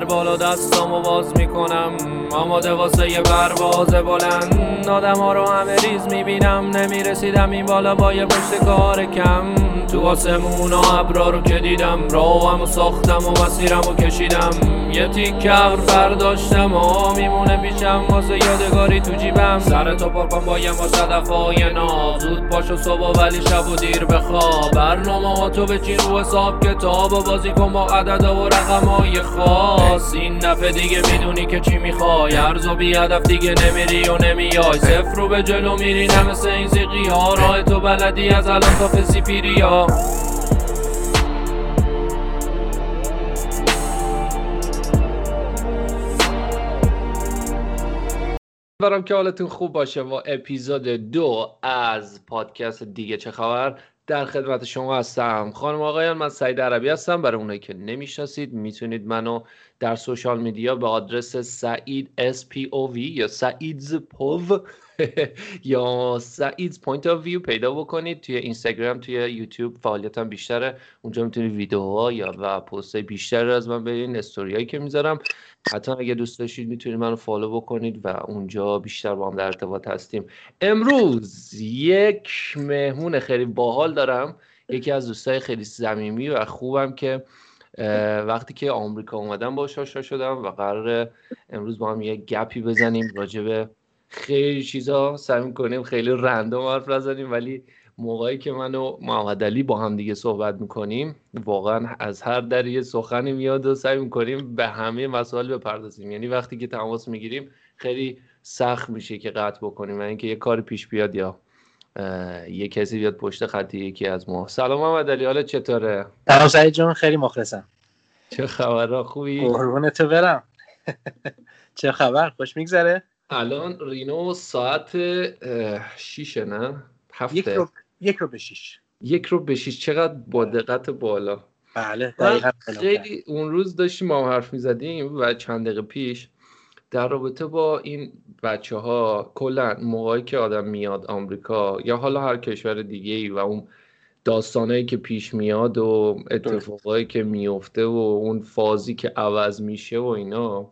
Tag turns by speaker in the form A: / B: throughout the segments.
A: سر بالا دستامو باز می‌کنم. آماده واسه یه پرواز بلند. آدم ها رو همه ریز می‌بینم. نمی‌رسیدم این بالا با یه پشت کار کم. تو آسمون و ابرا رو که دیدم راهم و ساختم و مسیرم و کشیدم. یه تیک ابر برداشتم و میمونه پیشم واسه یادگاری تو جیبم. سر تو پر کن با یه مصدف های ناب. زود پاشو صبح ولی شب و دیر بخواب برنامه ها تو بچین رو حساب کتاب و بازی کن با عدد و رقم های خاص. این دفعه دیگه می‌دونی که چی می‌خوای. ارز و بی هدف دیگه نمیری و نمیای صفر رو به جلو میری نه این زیقی ها. راه تو بلدی از الان تا فسی پیری ها. برام که حالتون خوب باشه و اپیزود دو از پادکست دیگه چه خبر؟ در خدمت شما هستم خانم آقایان من سعید عربی هستم. برای اونایی که نمی‌شناسید می‌تونید منو در social media به آدرس SaeedsPOV یا Saeed's POV یا Saeed's point of view پیدا بکنید. توی اینستاگرام توی یوتیوب فعالیتم بیشتره. اونجا می‌تونید ویدیوها یا و پست بیشتر از من ببینید. استوریایی که می‌ذارم. حتی اگه دوست داشتید می‌تونید منو فالو بکنید و اونجا بیشتر با هم در ارتباط هستیم. امروز یک مهمون خیلی باحال دارم. یکی از دوستای خیلی صمیمی و خوبم که وقتی که آمریکا اومدم باش آشنا شدم و قرار امروز با هم یه گپی بزنیم راجع به خیلی چیزا. سعی کنیم خیلی رندوم حرف نزنیم ولی موقعی که من و محمد علی با هم دیگه صحبت می‌کنیم واقعا از هر در یه سخنی میاد و سعی می‌کنیم به همه مسائل بپردازیم. یعنی وقتی که تماس می‌گیریم خیلی سخت میشه که قطع بکنیم و اینکه یه کار پیش بیاد یا یه کسی بیاد پشت خطی یکی از ما. سلام محمد علی حالا چطوره؟
B: سلام سعید جان خیلی مخلصم.
A: چه خبر خوبی؟
B: قربون تو برم. چه خبر؟ خوش میگذره؟
A: الان رینو ساعت شیشه نه؟ هفته.
B: یک رو یک رو به شیش.
A: یک رو به شیش. چقدر با دقت بالا.
B: بله
A: خیلی اون روز داشتیم ما حرف می‌زدیم و چند دقیقه پیش در رابطه با این بچه ها کلا موقعی که آدم میاد آمریکا یا حالا هر کشور دیگه ای و اون داستانهایی که پیش میاد و اتفاقایی که میفته و اون فازی که عوض میشه و اینا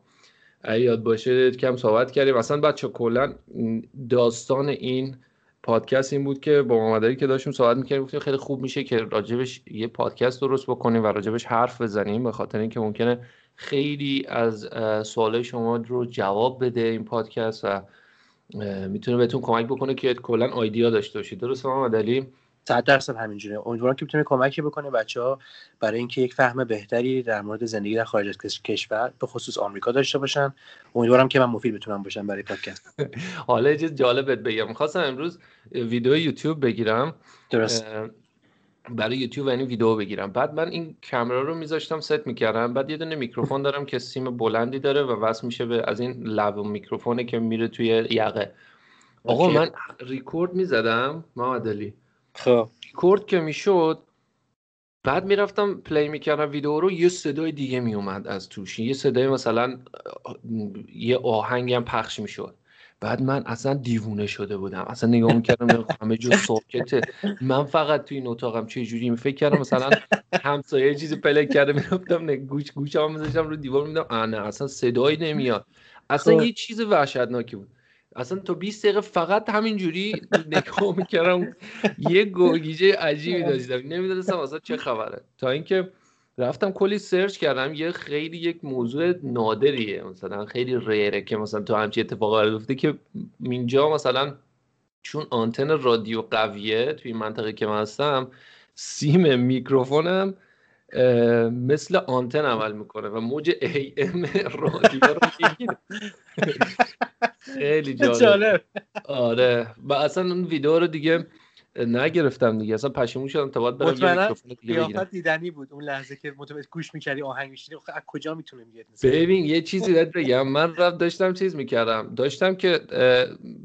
A: یاد باشه کم صحبت کردیم. اصلا بچه کلا داستان این پادکست این بود که با محمد که داشتیم صحبت می‌کردیم گفتیم خیلی خوب میشه که راجبش یه پادکست درست بکنیم و راجبش حرف بزنیم به خاطر اینکه ممکنه خیلی از سوالای شما رو جواب بده این پادکست و می‌تونه بهتون کمک بکنه که کلا آیدیا داشته باشید. درست محمد
B: صد درصد همینجوره. امیدوارم که بتونه کمکی بکنه بچه ها برای اینکه یک فهم بهتری در مورد زندگی در خارج از کشور به خصوص آمریکا داشته باشن. امیدوارم که من مفید بتونم باشم برای پادکست.
A: حالا چیز جالبت بگم. خواستم امروز ویدیو یوتیوب بگیرم.
B: درست.
A: برای یوتیوب یعنی ویدیو بگیرم. بعد من این کامرا رو میذاشتم ست می‌کردم. بعد یه دونه میکروفون دارم که سیم بلندی داره و وصل میشه به از این lav میکروفونه که میره توی یقه. آقا من ریکورد می‌زدم. محمد علی.
B: خب.
A: ریکورد که می‌شد بعد می‌رفتم play می‌کردم ویدیو رو یه صدای دیگه میومد از توش. یه صدای مثلا یه آهنگی هم پخش می‌شد. بعد من اصلا دیوونه شده بودم. اصلا نگاه می‌کردم همه جو ساکته. من فقط توی این اتاقم چه جوری فکر کردم مثلا همسایه چیزی پلی کرده می‌رفتم نه گوش گوشم میذاشتم رو دیوار میدم نه اصلا صدایی نمیاد. اصلا یه چیز وحشتناکی بود. اصلا تا 20 دقیقه فقط همینجوری نگاه می‌کردم یه گوگیجه عجیبی داشتم. نمی‌دونستم اصلا چه خبره. تا اینکه رفتم کلی سرچ کردم یه خیلی یک موضوع نادریه. مثلا خیلی ریره که مثلا تو همچی اتفاق بیفته که اینجا مثلا چون آنتن رادیو قویه توی این منطقه که من هستم سیم میکروفونم مثل آنتن عمل می‌کنه و موج AM رادیو رو می‌گیره. خیلی جالب. آره. و اصلا اون ویدیو رو دیگه نگرفتم دیگه. اصلا پشیمون شدم تا باید برم یه میکروفون دیگه بگیرم.
B: دیدنی بود. اون لحظه که متوجه گوش می‌کردی آهنگ میشنی از کجا می‌تونه بیاد
A: ببین یه چیزی بهت بگم. من رفت داشتم چیز می‌کردم. داشتم که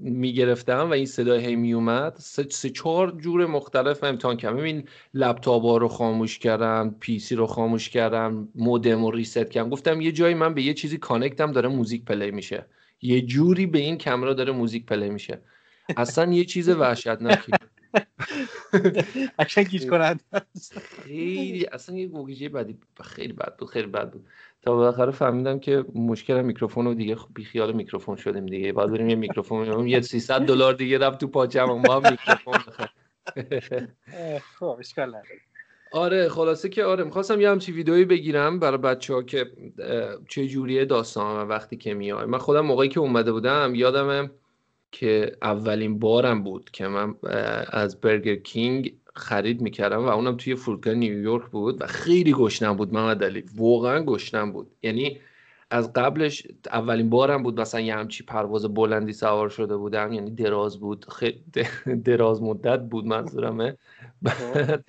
A: می‌گرفتم و این صدای هی میومد سه, سه چهار جور مختلف امتحان کردم. ببین لپتاپ رو خاموش کردم PC رو خاموش کردم مودم رو reset کردم. گفتم یه جایی من به یه چیزی connect م داره موزیک play میشه. یه جوری به این camera داره موزیک play میشه. اصلا یه چیز وحشتناکی
B: اصلا گیج کننده
A: خیلی اصلا یه گوگیجه بدی خیلی بد بود خیلی بد بود. تا بالاخره فهمیدم که مشکل میکروفون رو دیگه بی خیال میکروفون شدیم دیگه. باید بریم یه میکروفون یه 300 دلار دیگه رفت تو پاچم ما میکروفون
B: خب اشکال
A: آره خلاصه که آره می‌خواستم یه همچی ویدئویی بگیرم برای بچه ها که چه جوریه داستان وقتی که میای. من خودم موقعی که اومده بودم یادمه که اولین بارم بود که من از برگر کینگ خرید می‌کردم و اونم توی فرودگاه نیویورک بود و خیلی گشنم بود محمد علی. واقعا گشنم بود. یعنی از قبلش اولین بارم بود مثلا یه همچی پرواز بلندی سوار شده بودم یعنی دراز بود خیلی دراز مدت بود منظورمه. بعد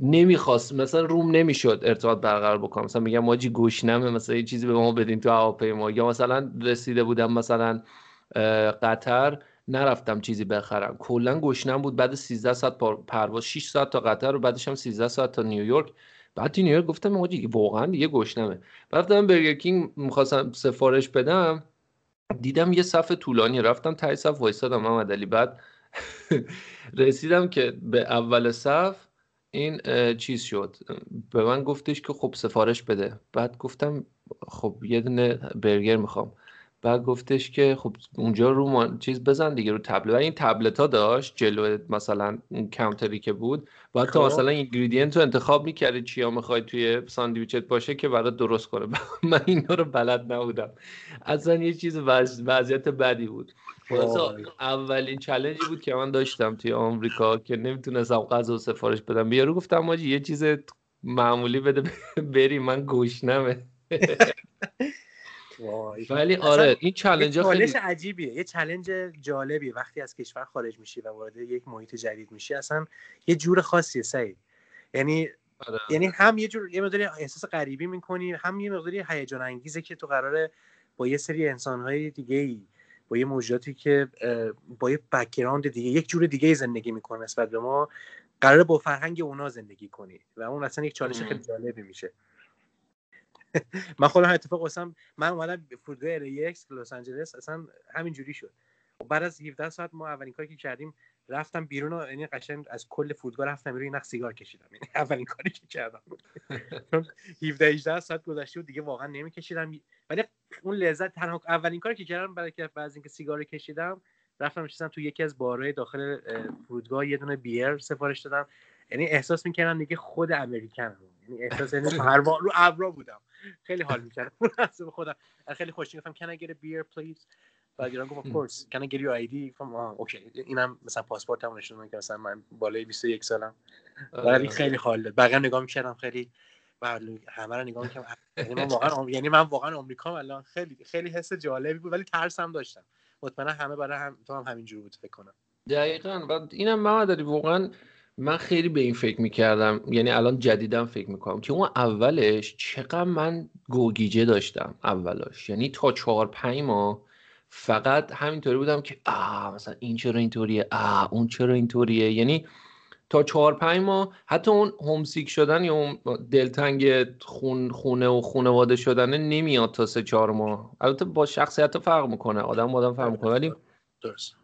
A: نمی‌خواست مثلا روم نمی‌شد ارتباط برقرار بکنم. مثلا میگم ماجی گوشنمه مثلا یه چیزی به ما بدین تو هواپیما. یا مثلا رسیده بودم مثلا قطر نرفتم چیزی بخرم. کلا گشنم بود بعد 13 ساعت پرواز 6 ساعت تا قطر و بعدش هم 13 ساعت تا نیویورک بعد تو نیویورک گفتم آقا واقعا دیگه گشنمه. رفتم برگر کینگ می‌خواستم سفارش بدم. دیدم یه صف طولانی رفتم تای صف وایسادم محمد علی. بعد رسیدم که به اول صف این چیز شد. به من گفتش که خب سفارش بده. بعد گفتم خب یه دونه برگر می‌خوام. بعد گفتش که خب اونجا رو چیز بزن دیگه رو تبلت. و این تبلت ها داشت جلو مثلا اون کانتری که بود باید تو خب. مثلا ingredient رو انتخاب می‌کردی چیا می‌خوای توی ساندویچت باشه که برات درست کنه. من اینا رو بلد نبودم. اصلا یه چیز وضعیت بدی بود. اولین challenge ی بود که من داشتم توی آمریکا که نمی‌تونستم غذا سفارش بدم. به یارو گفتم حاجی یه چیز معمولی بده بره من گشنمه ولی آره این چالش
B: خیلی عجیبیه. یه challenge جالبیه. وقتی از کشور خارج میشی و وارد یک محیط جدید میشی اصلا یه جور خاصیه سعید. یعنی آره. یعنی هم یه جور یه مقداری احساس غریبی می‌کنی هم یه مقداری هیجان انگیزه که تو قراره با یه سری انسانهای دیگه ای با یه موجوداتی که با یه background دیگه یک جور دیگه زندگی می‌کنه نسبت به ما قراره با فرهنگ اونا زندگی کنی. و اون اصلا یک چالش خیلی جالبی میشه. من خودم اتفاق واسم من اومدم فرودگاه LAX لس آنجلس اصلا همین جوری شد. بعد از 17 ساعت ما اولین کاری که کردیم رفتم بیرون و یعنی قشنگ از کل فرودگاه رفتم بیرون نخ سیگار کشیدم. یعنی اولین کاری که کردم. 17 18 ساعت گذشته و دیگه واقعا نمیکشیدم. ولی اون لذت تنها اولین کاری که کردم برای که بعد از اینکه سیگار کشیدم رفتم نشستم تو یکی از بارهای داخل فرودگاه یه دونه بیر سفارش دادم. یعنی احساس می‌کردم دیگه خود امریکن یعنی احساس یعنی رو ابرا بودم. خیلی حال می‌کردم. خودم. خیلی خوشی گفتم can I get a beer please? بعد ایران گفت of course. Can I get your ID گفتم اوکی اینم مثلا پاسپورتم نشون که مثلا من بالای 21 سالم. ولی خیلی حال داد. بقیه نگاه می‌کردم خیلی همه رو نگاه می‌کردم. یعنی من واقعا یعنی من واقعا آمریکا الان. خیلی خیلی حس جالبی بود ولی ترس هم داشتم. مطمئنا همه برای هم تو هم همینجوری بود فکر کنم.
A: دقیقاً. و اینم محمد واقعا من خیلی به این فکر می‌کردم یعنی الان جدیدم فکر می‌کنم که اون اولش چقدر من گوگیجه داشتم اولش. یعنی تا چهار پنج ماه فقط همینطوری بودم که آه مثلا این چرا اینطوریه؟ آه اون چرا اینطوریه؟ یعنی تا چهار پنج ماه حتی اون همسیک شدن یا اون دلتنگ خون خونه و خونواده شدن نمیاد تا سه چهار ماه. البته با شخصیت فرق می‌کنه آدم آدم فرق می‌کنه. ولی درست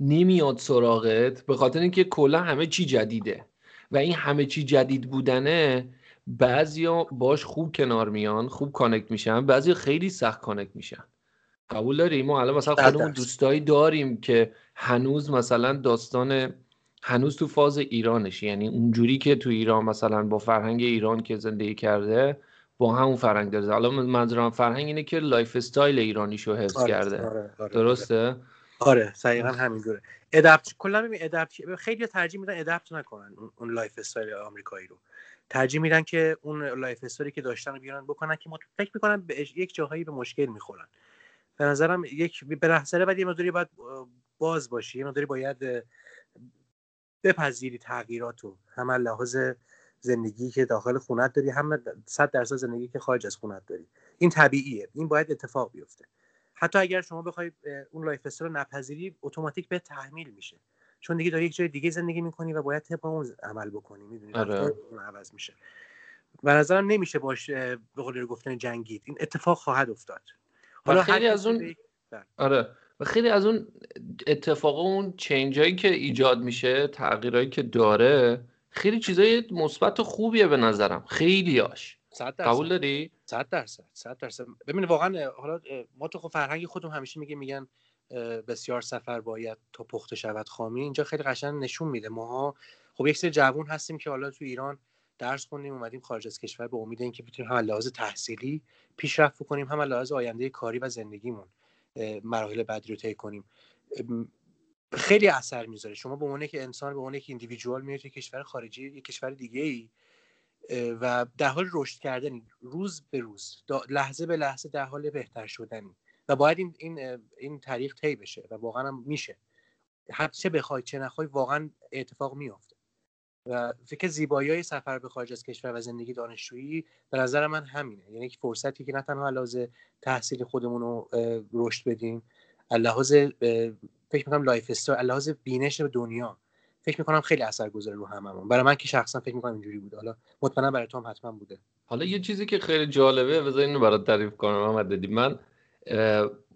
A: نمیاد سراغت به خاطر اینکه کلا همه چی جدیده. و این همه چی جدید بودنه بعضیا باش خوب کنار میان خوب connect میشن بعضی خیلی سخت connect میشن. قبول داری ما الان مثلا خودمون دوستایی داریم که هنوز مثلا داستان هنوز تو فاز ایرانش. یعنی اونجوری که تو ایران مثلا با فرهنگ ایران که زندگی کرده با همون فرهنگ داره. حالا منظورم فرهنگ اینه که lifestyle ایرانیشو حفظ آره، کرده. آره، آره، آره. درسته؟
B: آره دقیقا همینجوره. adapt کلا ببین adapt خیلی ترجیح میدن adapt نکنن اون lifestyle آمریکایی رو. ترجیح میدن که اون lifestyle ی که داشتن رو بیارن بکنن که ما فکر می‌کنن به یک جاهایی به مشکل می‌خورن. به نظرم یک به نظر بعد یه مقداری باید باز باشی یه مقداری باید بپذیری تغییرات رو هم لحاظ زندگی که داخل خونت داری هم صد درصد زندگی که خارج از خونت داری. این طبیعیه. این باید اتفاق بیفته. حتی اگر شما بخوای اون lifestyle رو نپذیری اتوماتیک بهت تحمیل میشه. چون دیگه داری یک جای دیگه زندگی می‌کنی و باید طبق اون عمل بکنی می‌دونی؟ آره. اون عوض میشه. به نظرم نمیشه باش به قول گفتن جنگید. این اتفاق خواهد افتاد.
A: حالا خیلی از اون بله. آره. و خیلی از اون اتفاق اون change هایی که ایجاد میشه تغییرهایی که داره خیلی چیزای مثبت و خوبیه به نظرم. خیلیاش قبول داری؟
B: 100 درصد 100 درصد. ببین واقعا حالا ما تو خب فرهنگ خودم همیشه میگه میگن بسیار سفر باید تا پخته شود خامی. اینجا خیلی قشنگ نشون میده. ماها خب یک سری جوون هستیم که حالا تو ایران درس خوندیم اومدیم خارج از کشور به امید اینکه بتونیم هم لحاظ تحصیلی پیشرفت کنیم هم لحاظ آینده کاری و زندگیمون مراحل بعدی رو طی کنیم. خیلی اثر می‌ذاره. شما به عنوان که انسان به عنوان که ایندیویدوال میاد کشور خارجی یک کشور دیگه ای و در حال رشد کردن روز به روز. لحظه به لحظه در حال بهتر شدنی. و باید این این این طریق طی بشه و واقعا هم میشه. هر چه بخوای چه نخوای واقعا اتفاق میافته. و فکر زیبایی های سفر به خارج از کشور و زندگی دانشجویی به نظر من همینه. یعنی یک فرصتی که نه تنها لحاظ تحصیل خودمون رو رشد بدیم لحاظ فکر می‌کنم lifestyle لحاظ بینش دنیا فکر می‌کنم خیلی اثر گذاره رو هممون. برای من که شخصا فکر می‌کنم اینجوری بوده حالا مطمئنا برای تو هم حتما بوده.
A: حالا یه چیزی که خیلی جالبه بذار اینو برات تعریف کنم دادی من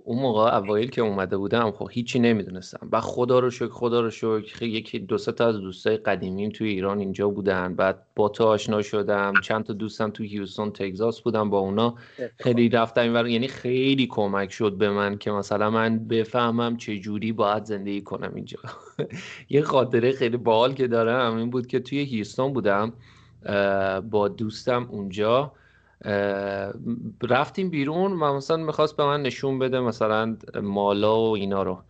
A: اون موقع اوایل که اومده بودم خب هیچی نمی‌دونستم. و خدا رو شکر خدا رو شکر یکی دو تا از دوستای قدیمیم توی ایران اینجا بودن. بعد با تو آشنا شدم. چند تا دوستم تو هیوستون تگزاس بودم با اونا. خیلی رفتم اینور یعنی خیلی کمک شد به من که مثلا من بفهمم چه جوری باید زندگی کنم اینجا. یه خاطره خیلی باحال که دارم این بود که توی هیوستون بودم با دوستم اونجا رفتیم بیرون و مثلا می‌خواست به من نشون بده مثلا مالا و اینا رو.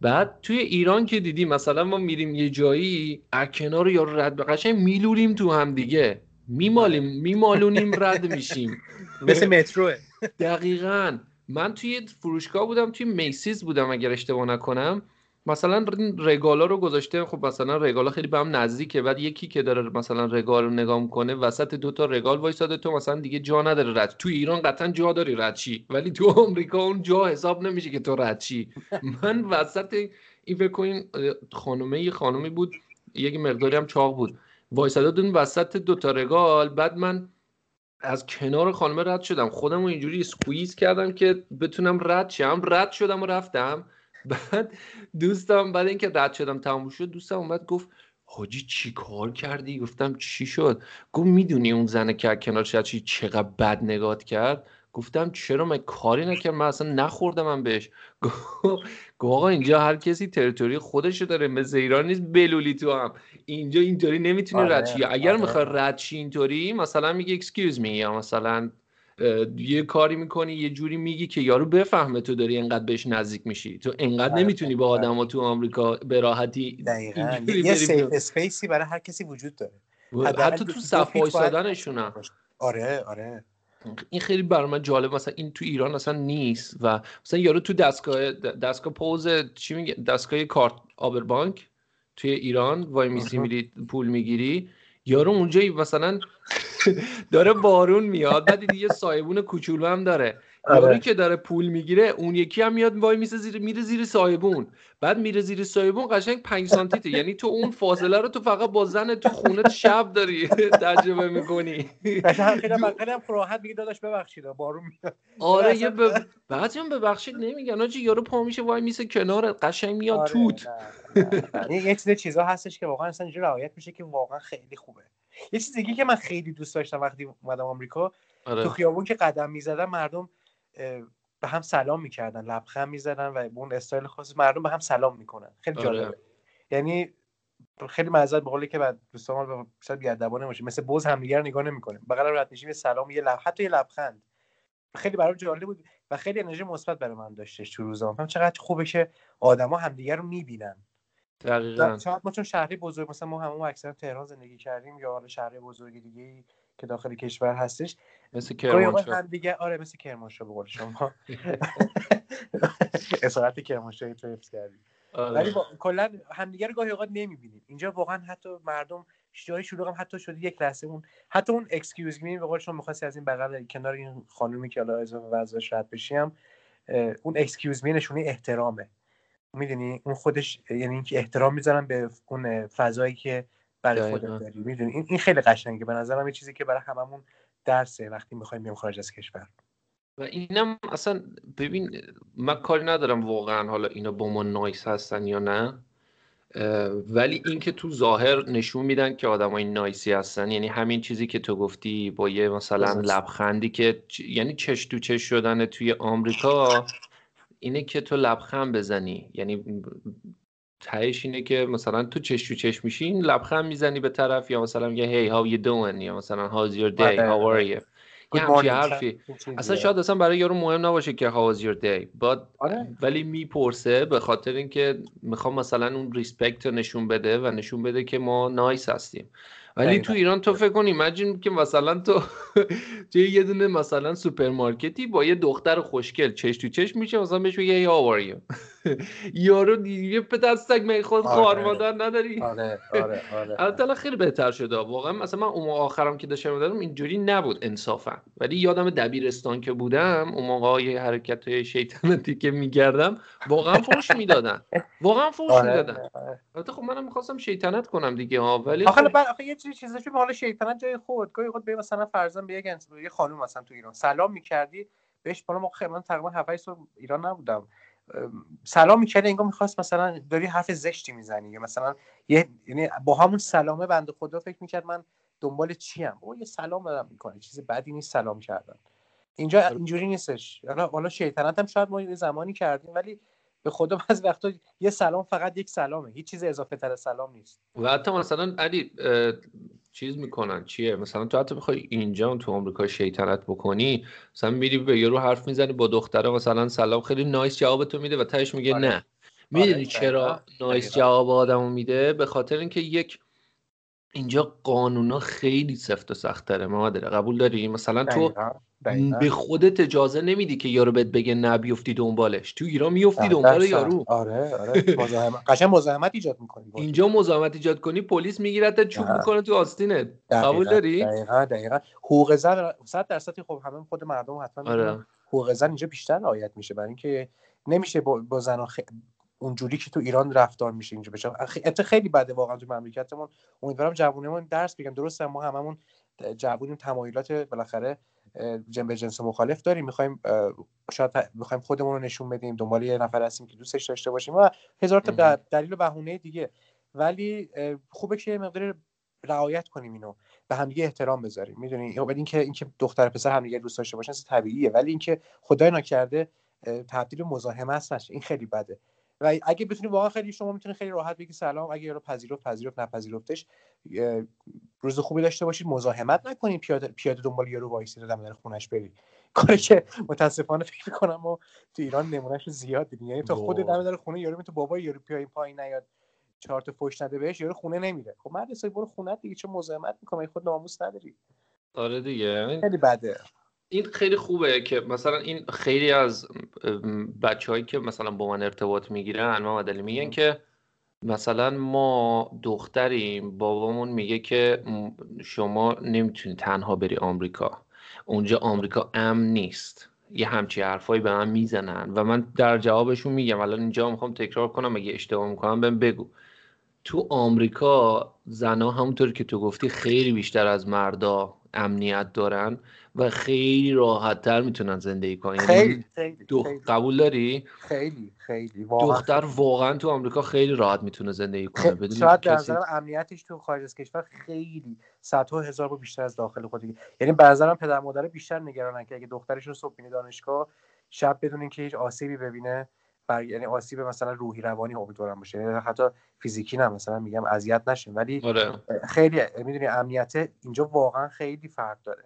A: بعد توی ایران که دیدیم مثلا ما میریم یه جایی کنار یا رد قشنگ میلولیم تو هم دیگه. میمالیم میمالونیم رد میشیم.
B: مثل متروه.
A: دقیقا. من توی فروشگاه بودم توی میسیز بودم اگر اشتباه نکنم. مثلا رگالا رو گذاشته خب مثلا رگالا خیلی به هم نزدیکه بعد یکی که داره مثلا رگال رو نگاه می‌کنه وسط دو تا رگال وایساده تو مثلا دیگه جا نداره رد. تو ایران قطعا جا داری رد چی ولی تو آمریکا اون جا حساب نمیشه که تو رد چی من وسط این فکر کنین خانومه یه خانومی بود یک مقداری هم چاق بود. وایساده دون وسط دو تا رگال بعد من از کنار خانمه رد شدم. خودم رو اینجوری سکویز کردم که بتونم رد شم. رد شدم و رفتم. بعد دوستم بعد اینکه رد شدم تموم شد دوستم اومد گفت حاجی چی کار کردی؟ گفتم چی شد؟ گفت می‌دونی اون زنه که کنار چی چقدر بد نگات کرد؟ گفتم چرا من کاری نکردم من اصلا نخوردم من بهش. گفت آقا اینجا هر کسی territory خودشو داره مثل ایران نیست بلولی تو هم. اینجا اینطوری نمی‌تونی آره، رد اگر آره. می‌خوای رد اینطوری مثلا میگه excuse me یا مثلا یه کاری می‌کنی یه جوری میگی که یارو بفهمه تو داری انقدر بهش نزدیک میشی. تو انقدر آره، نمی‌تونی با آره. آدما تو آمریکا به راحتی
B: یه سیف اسپیسی برای هر کسی وجود
A: داره. حتی تو صف وایسادنشون
B: آره آره.
A: این خیلی برای من جالب مثلا این تو ایران اصلا نیست و مثلا یارو تو دستگاه دستگاه پوز چی میگه؟ دستگاه کارت آبربانک توی ایران وای میسی میری پول می‌گیری. یارو اونجا مثلا داره بارون میاد بعد یه سایبون کوچولو هم داره. آره. یاری که داره پول می‌گیره اون یکی هم میاد وای میسه زیر میره زیر سایبون. بعد میره زیر سایبون قشنگ 5 سانتیته. یعنی تو اون فاصله رو تو فقط با زن تو خونه شب داری تجربه می‌کنی.
B: خیلی هم راحت میگه داداش ببخشید بارون میاد.
A: آره یه ب... بعضی هم ببخشید نمیگن. آجی یارو پا میشه وای میسه کنار قشنگ میاد آره، توت.
B: یه چیز چیزا هستش که واقعا اصلا رعایت میشه که واقعا خیلی خوبه. یه چیز دیگه که من خیلی دوست داشتم وقتی اومدم آمریکا آره. تو خیابون که قدم می‌زدن مردم به هم سلام می‌کردن لبخند می‌زدن و به اون استایل خاص مردم به هم سلام می‌کنن. خیلی آره. جالبه. یعنی خیلی معذرت به قولی که بعد دوستان شاید بیادبانه باشه. مثل بز همدیگه نگاه نمی‌کنه بغل رد میشیم یه سلام یه لب حتی یه لبخند. خیلی برام جالب بود و خیلی انرژی مثبت برای من داشتش تو روزام هم چقدر خوبه که آدما همدیگه رو می‌بینن.
A: دقیقاً.
B: شاید ما چون شهری بزرگ مثلا ما همون اکثرا تهران زندگی کردیم یا حالا شهر بزرگ دیگه که داخل کشور هستش
A: مثل کرمانشاه. هم
B: دیگه آره مثل کرمانشاه به قول شما. اصالت کرمانشاهی تو حفظ کردیم آره. ولی کلا همدیگه رو گاهی اوقات نمی‌بینیم. اینجا واقعا حتی مردم جای شلوغ هم حتی شده یک لحظه اون حتی اون excuse me به قول شما می‌خواستی از این بغل کنار این خانومی که حالا اضافه وضعش رد بشیم اون excuse me نشونه احترامه. می‌دونی؟ اون خودش یعنی اینکه احترام می‌ذارن به اون فضایی که برای خودت داری. می‌دونی؟ این خیلی قشنگه. به نظرم یه چیزی که برای هممون درسه وقتی می‌خوایم بیام خارج از کشور.
A: و اینم اصلا ببین من کاری ندارم واقعا حالا اینا با ما nice هستن یا نه ولی اینکه تو ظاهر نشون میدن که آدمای nice ی هستن یعنی همین چیزی که تو گفتی با یه مثلا لبخندی که یعنی چش تو چش شدن توی آمریکا اینه که تو لبخند بزنی. یعنی تهش اینه که مثلا تو چش تو چش میشین لبخند می‌زنی به طرف یا مثلا میگه هی how you doing یا مثلا your day آره، how are you یه حرفی. اصلا شاید اصلا برای یارو مهم نباشه که day But آره. ولی می‌پرسه به خاطر اینکه می‌خوام مثلا اون ریسپکت نشون بده و نشون بده که ما نایس هستیم. ولی تو ایران تو فکر کن ایمجین که مثلا تو توی یه دونه مثلا سوپرمارکتی با یه دختر خوشگل چش تو چش میشه مثلا بهش بگه یا آواری یارو یه سگ می خود آره. خوار مادر نداری؟
B: آره آره آره البته
A: خیلی بهتر شده. واقعا مثلا من اون آخرم که داشتم می‌دادم اینجوری نبود انصافا. ولی یادم دبیرستان که بودم اون موقع یه حرکت شیطنتی که میگردم واقعا فوش می‌دادن. واقعا فوش آره. می‌دادن. البته خب منم می‌خواستم شیطنت کنم دیگه ها ولی
B: آخه یه چیزی چیزی حالا شیطنت جای خود. گاهی خود به مثلا فرضاً به یک یه خانم مثلا تو ایران سلام می‌کردی بهش بالا موقع من تقریبا 7 سال ایران نبودم. سلام می‌کردی انگار می‌خواست مثلا داری حرف زشتی می‌زنی. یا مثلا یه یعنی با همون سلامه بنده خدا فکر می‌کرد من دنبال چی ام او یه سلام دارم می‌کنه چیز بدی نیست سلام کردن. اینجا آره. اینجوری نیستش. حالا حالا شیطنت هم شاید ما یه زمانی کردیم ولی به خدا بعضی وقتا یه سلام فقط یک سلامه. هیچ چیز اضافه تر سلام نیست.
A: و حتی مثلا علی چیز می‌کنن. چیه؟ مثلا تو حتی بخوای اینجا تو آمریکا شیطنت بکنی مثلا میری به یارو حرف می‌زنی با دختره مثلا سلام خیلی نایس جواب تو میده و تهش میگه آره. نه. می‌دونی آره، چرا نایس جواب آدمو میده؟ به خاطر اینکه یک اینجا قانونا خیلی سفت و سخت تره مادره قبول داری؟ مثلا تو به خودت اجازه نمیدی که یارو بهت بگه نه بیفتی دنبالش. تو ایران میفتی دنبال یارو.
B: آره آره. قشنگ مزاحمت ایجاد می‌کنی.
A: اینجا مزاحمت ایجاد کنی پلیس میگیرت چوب می‌کنه تو آستینت. قبول داری؟
B: دقیقاً دقیقاً. حقوق زن 100 درصد خب همه خود مردم حتما آره. حقوق زن اینجا بیشتر رعایت میشه. برای اینکه نمیشه با, با زن خ... اونجوری که تو ایران رفتار میشه اینجا بشه. خیلی بده واقعا تو مملکتمون. امیدوارم جوونمون درس بگم درسته ما هممون جوونیم. تمایلات بالاخره جنبه جنس مخالف داریم. می‌خوایم شاید می‌خوایم خودمون رو نشون بدیم. دنبال یه نفر هستیم که دوستش داشته باشیم و هزار تا دلیل و بهونه دیگه. ولی خوبه که مقدار رعایت کنیم اینو. به همدیگه احترام بذاریم. می‌دونی؟ این اینکه اینکه دختر پسر همدیگه دوست داشته باشن طبیعیه. ولی اینکه خدای نکرده تبدیل مزاحمه است این خیلی بده. و اگه بتونی واقعا خیلی شما می‌تونید خیلی راحت بگی سلام اگه رو پذیرفت پذیرفت نپذیرفتش روز خوبی داشته باشید مزاحمت نکنید پیاده پیاده دنبال یارو وایسی دادم در خونش بری. کاری که متاسفانه فکر می‌کنم و تو ایران نمونهش زیاد دیدیم یعنی تو خود دم در خونه یارو تو بابا یارو پیای پایین نیاد چهار تا فوش نده بهش یارو خونه نمیره. خب مرد حسابی برو خونه دیگه چه مزاحمت می‌کنی؟ خود ناموس نداری.
A: آره دیگه
B: خیلی بده.
A: این خیلی خوبه که مثلا این خیلی از بچههایی که مثلا با من ارتباط می‌گیرن ما علی میگن که مثلا ما دختریم بابامون میگه که شما نمی‌تونی تنها بری آمریکا. اونجا آمریکا امن نیست. یه همچی حرفایی به من می‌زنن و من در جوابشون میگم. الان اینجا می‌خوام تکرار کنم اگه اشتباه می‌کنم بهم بگو. تو آمریکا زنا همونطور که تو گفتی خیلی بیشتر از مردا امنیت دارن و خیلی راحت تر می‌تونن زندگی کنن.
B: یعنی خیلی خیلی, خیلی.
A: قبول داری؟
B: خیلی خیلی.
A: واقعا. دختر واقعا تو آمریکا خیلی راحت می‌تونه زندگی کنه. بدون
B: شاید در نظرم امنیتش تو خارج از کشور خیلی صدها هزار بیشتر از داخل خود یعنی به نظرم پدر مادر بیشتر نگرانن که اگه دخترشون صبح بینه دانشگاه شب بدون اینکه هیچ آسیبی ببینه بر یعنی آسیب مثلا روحی روانی امیدوارم باشه. یعنی حتی فیزیکی نه مثلا میگم اذیت نشیم. ولی
A: آره.
B: خیلی می‌دونی امنیت اینجا واقعا خیلی فرق داره.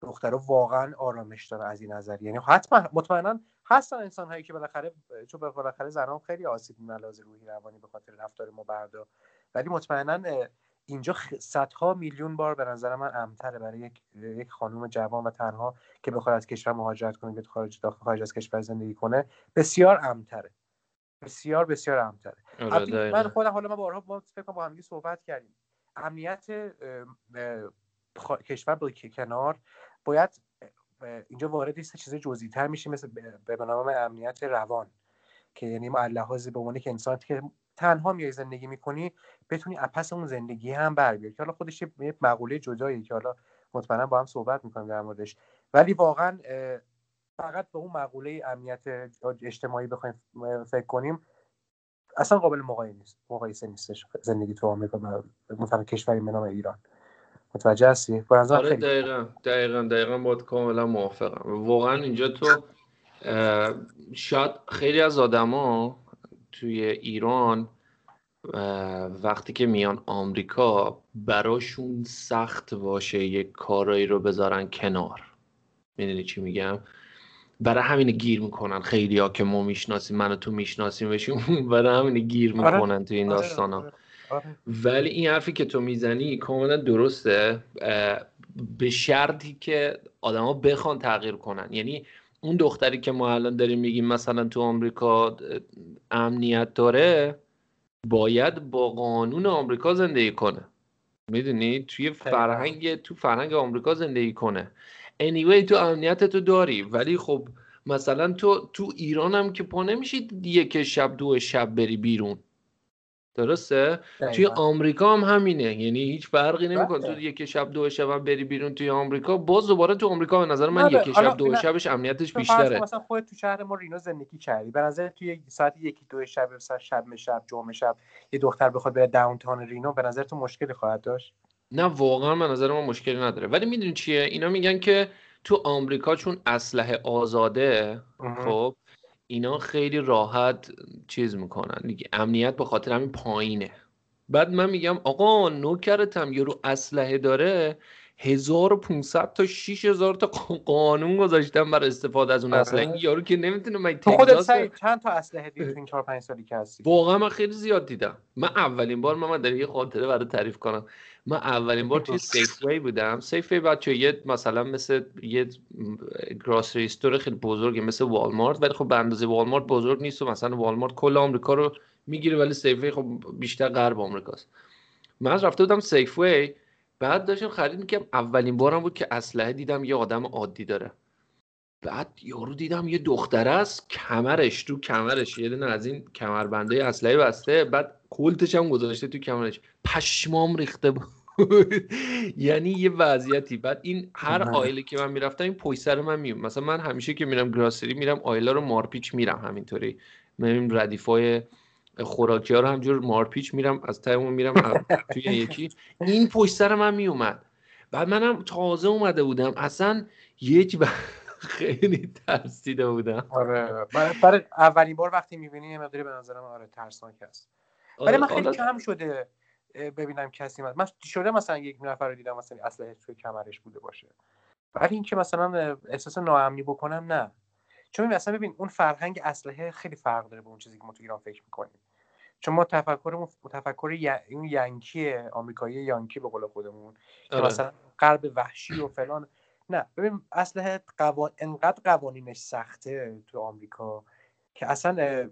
B: دخترها واقعا آرامش داره از این نظر. یعنی حتما مطمئنا هستن انسان هایی که بالاخره چون بالاخره زنان خیلی آسیب ملاز روحی روانی به خاطر رفتار ما بردا ولی مطمئنا اینجا صدها میلیون بار به نظر من امتره برای یک یک خانم جوان و تنها که بخواد از کشور مهاجرت کنه بیاد خارج داخل خارج از کشور زندگی کنه بسیار امتره. بسیار بسیار امتره. آره، من خودم حالا ما بارها با فکر با هم صحبت کردیم. امنیت کشور با کنار باید اینجا وارد یه چیز جزئی تر میشه مثل به نام امنیت روان که یعنی ما لحاظ به عنوان که انسان که تنها میای زندگی می‌کنی بتونی اپس اون زندگی هم بر که حالا خودش یه مقوله جدایی که حالا مطمئنا با هم صحبت می‌کنیم در موردش. ولی واقعا فقط به اون مقوله امنیت اجتماعی بخوایم فکر کنیم اصلا قابل مقایسه نیست. مقایسه نیستش زندگی تو آمریکا مثلا کشوری به نام ایران. متوجه هستی؟
A: آره دقیقا دقیقا دقیقا باید کاملا موافقم. واقعا اینجا تو شاید خیلی از آدما توی ایران وقتی که میان آمریکا براشون سخت باشه یک کارایی رو بذارن کنار. می‌دونی چی میگم؟ برای همین گیر می‌کنن خیلی ها که ما می‌شناسیم من و تو می‌شناسیم بشیم برای همین گیر آره. می‌کنن تو این آره، داستان ها آره، ولی این حرفی که تو می‌زنی کاملا درسته. به شرطی که آدما بخوان تغییر کنن. یعنی اون دختری که ما الان داریم میگیم مثلا تو آمریکا امنیت داره باید با قانون آمریکا زندگی کنه. می‌دونی؟ توی فرهنگ تو فرهنگ آمریکا زندگی کنه. Anyway تو امنیت تو داری. ولی خب مثلا تو تو ایران هم که پا نمیشید یک شب دو شب بری بیرون. درسته؟ توی آمریکا هم همینه. یعنی هیچ فرقی نمی‌کنه. تو یک شب دو شب هم بری بیرون توی آمریکا. باز دوباره تو آمریکا به نظر من یک شب دو شبش امنیتش بیشتره.
B: مثلا خودت تو شهر ما رینو زندگی کردی. به نظر توی ساعت یکی دو شب مثلا شب شب جمعه شب یه دختر بخواد بره داونتاون رینو به نظر تو مشکلی خواهد داشت؟
A: نه واقعا به نظر ما مشکلی نداره. ولی می‌دونی چیه؟ اینا میگن که تو آمریکا چون اسلحه آزاده خب اینا خیلی راحت چیز می‌کنن. دیگه امنیت به خاطر همین پایینه. بعد من میگم آقا نوکرتم یارو اسلحه داره. 1500 تا 6000 تا قانون گذاشتن برای استفاده از اون آره. اسلحه. یارو که نمی‌تونه من
B: خودت چند تا اسلحه دیدی تو این 4 5 سالی که هستی؟
A: واقعا من خیلی زیاد دیدم. من اولین بار من در یه خاطره برای تعریف کنم. من اولین بار توی Safeway بودم. Safeway بچه یه مثلا مثل یه grocery store خیلی بزرگه مثل والمارت ولی خب به اندازه والمارت بزرگ نیست و مثلا والمارت کل آمریکا رو می‌گیره ولی Safeway خب بیشتر غرب آمریکاست. من از رفته بودم سیف وی بعد داشتم خرید می‌کنم اولین بارم بود که اسلحه دیدم یه آدم عادی داره. بعد یارو دیدم یه دختره است کمرش تو کمرش یه دونه از این کمربنده اسلحه بسته بعد کلتش هم گذاشته تو کمرش. پشمام ریخته بود. یعنی یه وضعیتی. بعد این هر آیله که من می‌رفتم این پشت سر من میوم مثلا من همیشه که میرم گراسری میرم آیلا رو مارپیچ میرم همینطوری. میرم ردیفای خوراکی ها رو همجور مارپیچ میرم از تایمون میرم توی یکی. این پشت سر من میومد بعد منم تازه اومده بودم. اصلا یک خیلی ترسیده بودم.
B: آره برای اولین بار وقتی می‌بینی یه مقداری به نظرم آره ترسناک هست. ولی من خیلی کم شده. ببینم کسی من شده مثلا یک نفر رو دیدم مثلا اسلحه توی کمرش بوده باشه. ولی اینکه مثلا احساس ناامنی بکنم نه. چون مثلا ببین اون فرهنگ اسلحه خیلی فرق داره با اون چیزی که ما تو ایران فکر می‌کنیم. چون ما تفکر تفکر اون ینکی آمریکایی یانکی به قول خودمون که آره. مثلا غرب وحشی و فلان. نه ببین اسلحه قوان... انقدر قوانینش سخته تو آمریکا که اصلا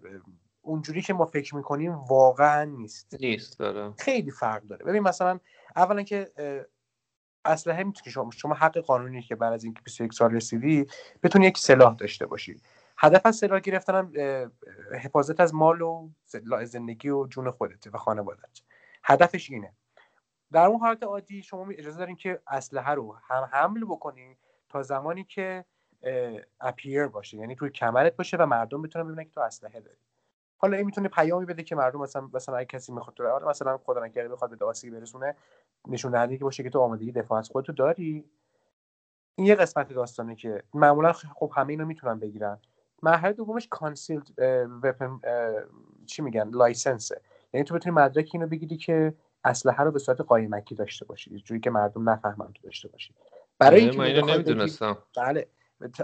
B: اونجوری که ما فکر می‌کنیم واقعا نیست.
A: نیست داره.
B: خیلی فرق داره. ببین مثلا اولا که اسلحه می‌تونی شما شما حق قانونی که بعد از اینکه 21 سال رسیدی بتونی یک سلاح داشته باشی. هدف از سلاح گرفتن هم حفاظت از مال و زندگی و جون خودت و خانوادت هدفش اینه. در اون حالت عادی شما اجازه دارین که اسلحه رو هم حمل بکنین تا زمانی که اپیر باشه. یعنی توی کمرت باشه و مردم بتونن ببینن که تو اسلحه داری. حالا این می‌تونه پیامی بده که مردم مثلا مثلا اگه کسی می‌خواد تو حالا مثلا خدا نکرده بخواد به داسی برسونه نشون دهنده که باشه که تو آمادگی دفاع از خودتو داری. این یه قسمت داستانه که معمولا خب همه اینو می‌تونن بگیرن. مرحله دومش concealed weapon چی میگن؟ license ه یعنی تو بتونی مدرک اینو بگیری که اسلحه رو به صورت قایمکی داشته باشی جوری که مردم نفهمن تو داشته باشی.
A: برای اینکه نمی‌دونستم.
B: بله.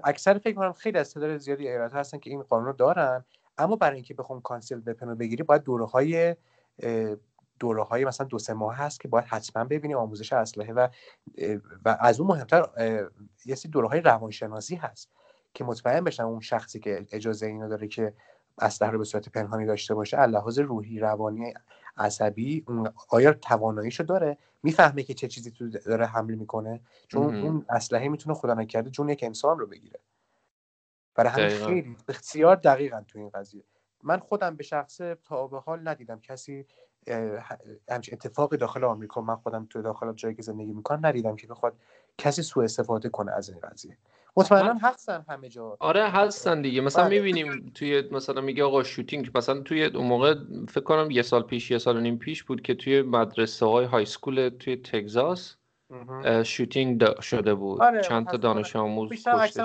B: اکثر فکر کنم خیلی از تعداد زیادی ایالت هستن که این قانون رو دارن. اما برای اینکه بخوام concealed weapon رو بگیری باید دوره های دوره های مثلا دو سه ماه هست که باید حتما ببینی آموزش اسلحه و و از اون مهمتر یه سری دوره های روانشناسی هست که مطمئن بشن اون شخصی که اجازه اینو داره که اسلحه رو به صورت پنهانی داشته باشه لحاظ روحی روانی عصبی آیا تواناییشو داره؟ می‌فهمه که چه چیزی تو داره حمل می‌کنه؟ چون اون اسلحه می‌تونه خدا نکرده جون یک انسان رو بگیره. برای همین خیلی بسیار دقیقا تو این قضیه. من خودم به شخصه تا به حال ندیدم کسی همچین اتفاقی داخل آمریکا من خودم تو داخل جایی که زندگی می‌کنم ندیدم که بخواد کسی سوء استفاده کنه از این قضیه. مطمئنا هستن همه جا.
A: آره هستن دیگه. مثلا بله. می‌بینیم توی مثلا میگه آقا شوتینگ مثلا توی اون موقع فکر کنم یه سال پیش یه سال و نیم پیش بود که توی مدرسه های های سکول توی تگزاس شوتینگ شده بود. آره، چند تا دانش آموز
B: بیشتر شده.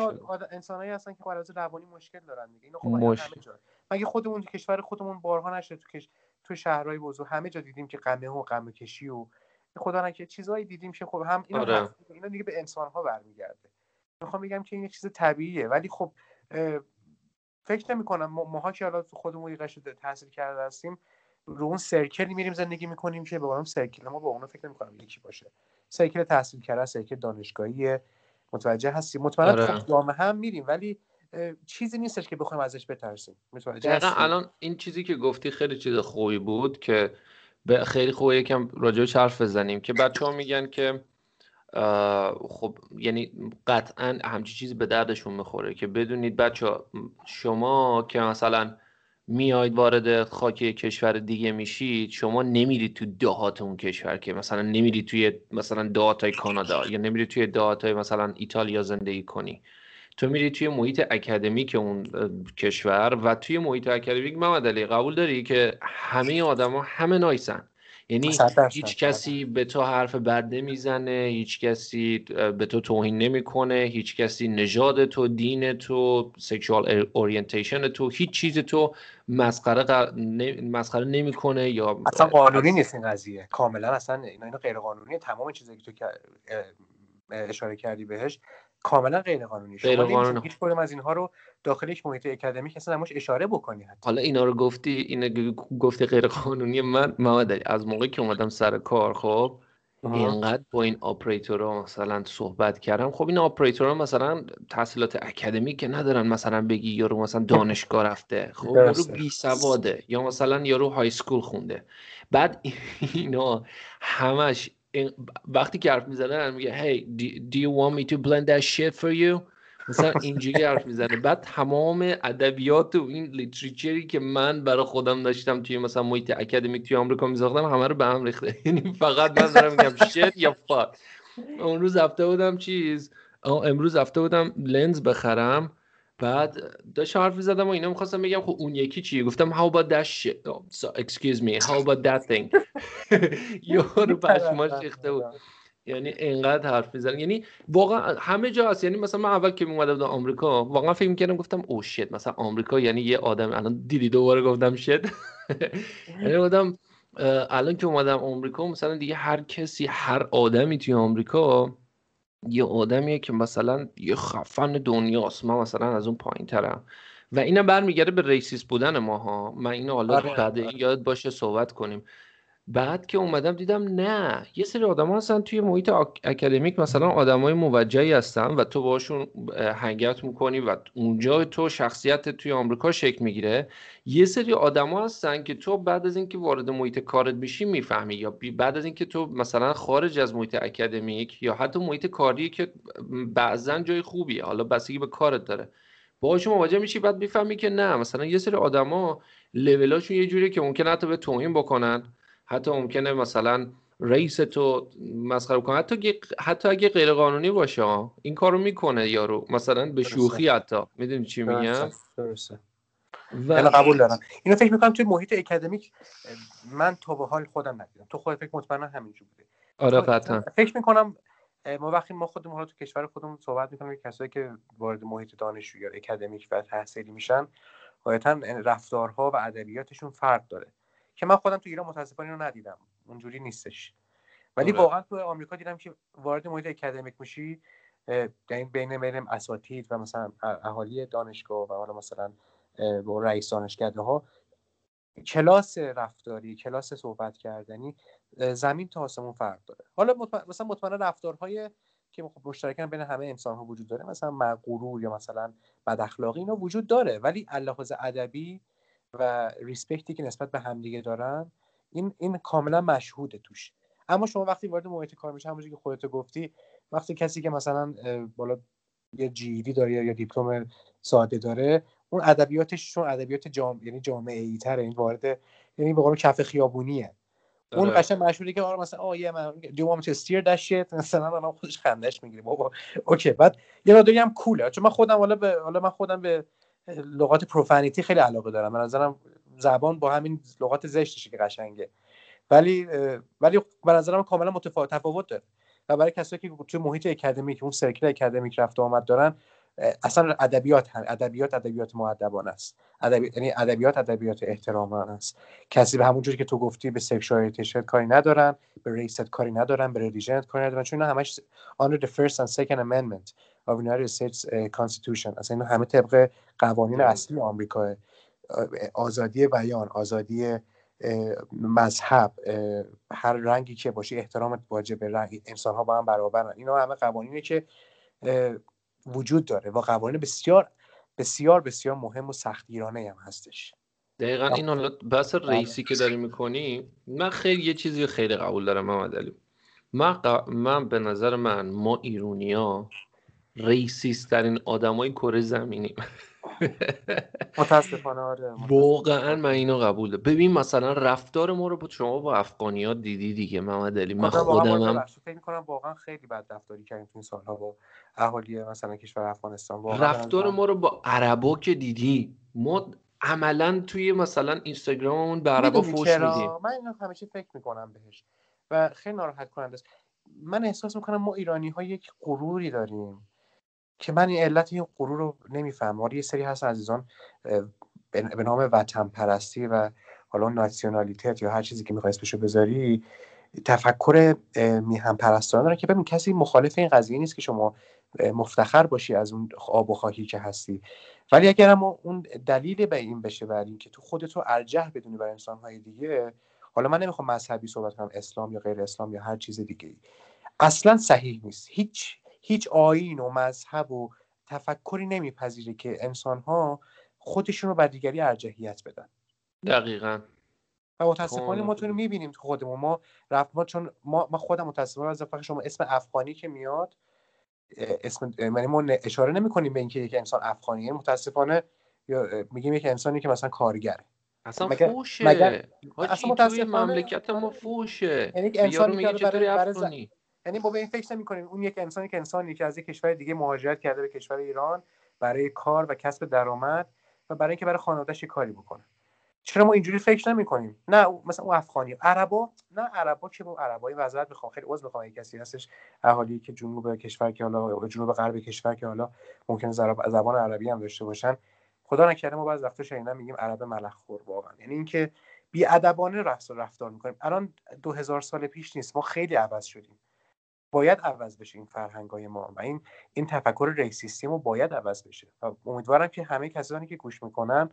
B: انسانایی هستن که از روانی مشکل دارن دیگه. اینو خب مش... همه جا مگه خودمون کشور خودمون بارها نشده تو کش... تو شهرهای بزرگ همه جا دیدیم که قمه و قمه کشی و خدا که چیزایی دیدیم که خب هم اینا, آره. اینا دیگه به انسان ها برمیگرده. می‌خوام بگم که این چیز طبیعیه. ولی خب فکر نمی کنم ماها که حالا تو خودمون یه قشر تحصیل کرده هستیم رو اون سرکلی میریم زندگی می‌کنیم که به اون سرکل. ما با اونو فکر نمی کنم یکی باشه. سرکل تحصیل کرده سرکل دانشگاهی متوجه هستیم مطمئنا آره. تو هم میریم ولی چیزی نیستش که بخوایم ازش بترسیم.
A: متوجه الان این چیزی که گفتی خیلی چیز خوبی بود که خیلی خوبه یکم راجع حرف بزنیم که بچه ها میگن که خب یعنی قطعا همچی چیزی به دردشون می‌خوره که بدونید بچه شما که مثلا میاید وارد خاک کشور دیگه میشید شما نمیرید تو دهات اون کشور که مثلا نمیرید توی مثلا دهات های کانادا یا نمیرید توی دهات های مثلا ایتالیا زندگی کنی. تو میری توی محیط اکادمیک اون کشور و توی محیط اکادمیک محمد علی قبول داری که همه آدما همه نایسن. یعنی هیچ کسی به تو حرف بد نمی‌زنه هیچ کسی به تو توهین نمی‌کنه هیچ کسی نژاد تو دین تو sexual orientation تو هیچ چیز تو مسخره مسخره نمی‌کنه یا
B: اصلا قانونی نیست این قضیه. کاملا اصلا اینا اینا غیر قانونیه تمام چیزی که تو اشاره کردی بهش کاملا غیر قانونی غیر قانونی هیچ کدوم از اینها رو داخل یک محیط اکادمیک اصلا نموش اشاره بکنی حتی.
A: حالا اینا رو گفتی این گفتی غیر قانونی من محمد از موقعی که اومدم سر کار خب اینقدر با این ها مثلا صحبت کردم. خب این ها مثلا تحصیلات اکادمی که ندارن مثلا بگی یارو مثلا دانشگاه رفته. خب یارو بی سواده یا مثلا یارو های سکول خونده. بعد اینا همش وقتی که حرف می‌زنن میگه hey do, you want me to blend that shit for you? مثلا اینجوری حرف می‌زنه. بعد تمام ادبیات و این لیتریچری که من برای خودم داشتم توی مثلا محیط اکادمیک توی آمریکا میزاختم همه رو به هم ریخته. یعنی فقط من دارم میگم شت یا فاک اون روز رفته بودم چیز امروز رفته بودم لنز بخرم. بعد داشت حرف زدم و اینا می‌خواستم بگم خب اون یکی چیه؟ گفتم how about that shit oh, so, excuse me how about that thing? یارو پشماش ریخته بود. یعنی انقدر حرف می‌زنن یعنی واقعا همه جا هست. یعنی مثلا من اول که اومدم به آمریکا واقعا فکر می‌کردم گفتم او oh شت مثلا آمریکا یعنی یه آدم. الان دیدی دوباره گفتم شت یعنی گفتم الان که اومدم آمریکا مثلا دیگه هر کسی هر آدمی توی آمریکا یه آدمیه که مثلا یه خفن دنیاست من مثلا از اون پایین ترم و اینم برمیگرده به ریسیس بودن ماها من اینو حالا آره. بعد آره. یاد باشه صحبت کنیم بعد که اومدم دیدم نه یه سری آدم هستن توی محیط اکادمیک مثلا آدمای موجهی هستن و تو باشون هنگت می‌کنی و اونجا تو شخصیت توی آمریکا شکل می‌گیره. یه سری آدما هستن که تو بعد از اینکه وارد محیط کارت میشی می‌فهمی یا بعد از اینکه تو مثلا خارج از محیط اکادمیک یا حتی محیط کاری که بعضا جای خوبیه حالا بستگی به کارت داره باهاشون مواجه میشی بعد می‌فهمی که نه. مثلا یه سری آدما لولاشون یه جوریه که ممکنه حتی به توهین بکنن. حتی ممکنه مثلا رئیس تو مسخره کنه. حتی حتی اگه غیر قانونی باشه این کارو می‌کنه یارو. مثلا به شوخی حتی. می‌دونی چی میگم؟
B: و... قبول دارم. اینو فکر می‌کنم توی محیط اکادمیک من تو به حال خودم ندیدم. تو خودت فکر مطمئنا همینجور بوده.
A: آره قطعا.
B: فکر می‌کنم ما وقتی ما خودمون تو کشور خودمون صحبت می‌کنیم کسایی که وارد محیط دانشجو یا اکادمیک و تحصیلی میشن غالبا رفتارها و ادبیاتشون فرق داره. که من خودم تو ایران متاسفانه رو ندیدم. اونجوری نیستش. ولی آره. واقعا تو آمریکا دیدم که وارد محیط اکادمیک میشی یعنی بین بین اساتید و مثلا اهالی دانشگاه و حالا مثلا با رئیس دانشکده ها کلاس رفتاری کلاس صحبت کردنی زمین تا آسمون فرق داره. حالا مثلا مطمئنا رفتارهای که خب مشترکن بین همه انسان ها وجود داره مثلا غرور یا مثلا بد اخلاقی اینا وجود داره. ولی لحاظ ادبی و ریسپکتی که نسبت به همدیگه دارن این این کاملا مشهوده توش. اما شما وقتی وارد محیط کار میشه همونجوری که خودت گفتی وقتی کسی که مثلا بالا یه جیدی داره یا دیپلم ساده داره اون ادبیاتش چون ادبیات جام... یعنی جامعه ای تره این وارد یعنی به قول کف خیابونیه. اون. قشنگ مشهوری که آره مثلا آ یه من want to stir that shit مثلا الان خودش خندش می‌گیره. بابا okay. بعد یه مقداری هم کوله. چون من خودم حالا به حالا من خودم به لغات profanity خیلی علاقه دارم. به نظرم زبان با همین لغات زشتشه که قشنگه. ولی ولی به نظرم کاملا متفاوت تفاوت داره. و برای کسایی که توی محیط اکادمیک اون circle academic رفت آمد دارن اصلا ادبیات هم ادبیات ادبیات مؤدبانه است. ادبی... یعنی ادبیات ادبیات احترامانه است. کسی به همون جوری که تو گفتی به sexual orientation ش کاری ندارن به race ت کاری ندارن به religion ت کاری ندارن چون همش under the first and second amendment. Of United States Constitution. اصلا اینا همه طبق قوانین اصلی آمریکا آزادی بیان آزادی مذهب هر رنگی که باشه احترام واجب رنگ انسان ها با هم برابرن. اینا همه قوانینی که وجود داره و قوانین بسیار بسیار بسیار مهم و سختگیرانه هم هستش.
A: دقیقا این حالا بحث بله. رئیسی که داری می‌کنی من خیلی یه چیزی خیلی قبول دارم محمد علی. من, من به نظر من ما ایرونیا ریسیست ترین آدمای کره زمینیم.
B: متاسفانه آره
A: واقعا من اینو قبول دارم ببین مثلا رفتار ما رو با شما با افغانی ها دیدی دیگه محمد علی. من خودم هم
B: فکر کنم واقعا خیلی بد رفتاری کردیم تو این سالها با اهالی مثلا کشور افغانستان.
A: واقعا رفتار ما رو با عربا که دیدی ما عملا توی مثلا اینستاگراممون به عربا فوش میدیم.
B: من اینو همیشه فکر می‌کنم بهش و خیلی ناراحت کننده است من احساس می‌کنم ما ایرانی ها یک غروری داریم. که من این علت این غرور رو نمی‌فهمم. ولی یه سری هست عزیزان به نام وطن پرستی و حالا ناسیونالیتت یا هر چیزی که می‌خوای اسمشو بذاری تفکر میهم پرستان دارن که ببین کسی مخالف این قضیه نیست که شما مفتخر باشی از اون آب و خواهی که هستی. ولی اگر اما اون دلیل به این بشه بر این که تو خودتو ارجح بدونی بر انسانهای دیگه حالا من نمی‌خوام مذهبی صحبت کنم اسلام یا غیر اسلام یا هر چیز دیگه اصلا صحیح نیست. هیچ هیچ آین و مذهب و تفکری نمیپذیره که انسان ها خودشون رو بر دیگری ارجحیت بدن.
A: دقیقا.
B: و متاسفانه ما تو می‌بینیم تو خودمون. ما رفت ما چون ما, ما خودم متاسفانه از شما اسم افغانی که میاد اسم یعنی ما اشاره نمی کنیم به اینکه یک انسان افغانیه. متاسفانه یا میگیم یک انسانی که مثلا کارگره.
A: اصلا مگر... فوشه. مگر... اصلا متاسفانه مملکت ما فوشه.
B: یعنی انسانی که برای, برای, یعنی ما به این فکر نمی‌کنیم. اون یک انسانی که انسانی که از یک کشور دیگه مهاجرت کرده به کشور ایران برای کار و کسب درآمد و برای اینکه برای خانواده‌اش کاری بکنه. چرا ما اینجوری فکر نمی کنیم نه مثلا اون افغانی. عربا؟ نه عربا که با عربای وضعیت می‌خوام. خیلی عذر می‌خوام کسی هستش. اهالی که جنوب کشور که حالا جنوب غرب کشور که حالا ممکن زبان عربی هم داشته باشن. خدا نکرده ما بعضی وقتا شنیدن میگیم عرب ملخور واقعا. یعنی اینکه بی ادبانه رفتار رفتار می‌کنیم. الان 2000 سال پیش نیست. ما خیلی عوض شدیم. باید عوض بشه این فرهنگ های ما و این این تفکر ریسیستی ما باید عوض بشه. و امیدوارم که همه کسانی که گوش می‌کنن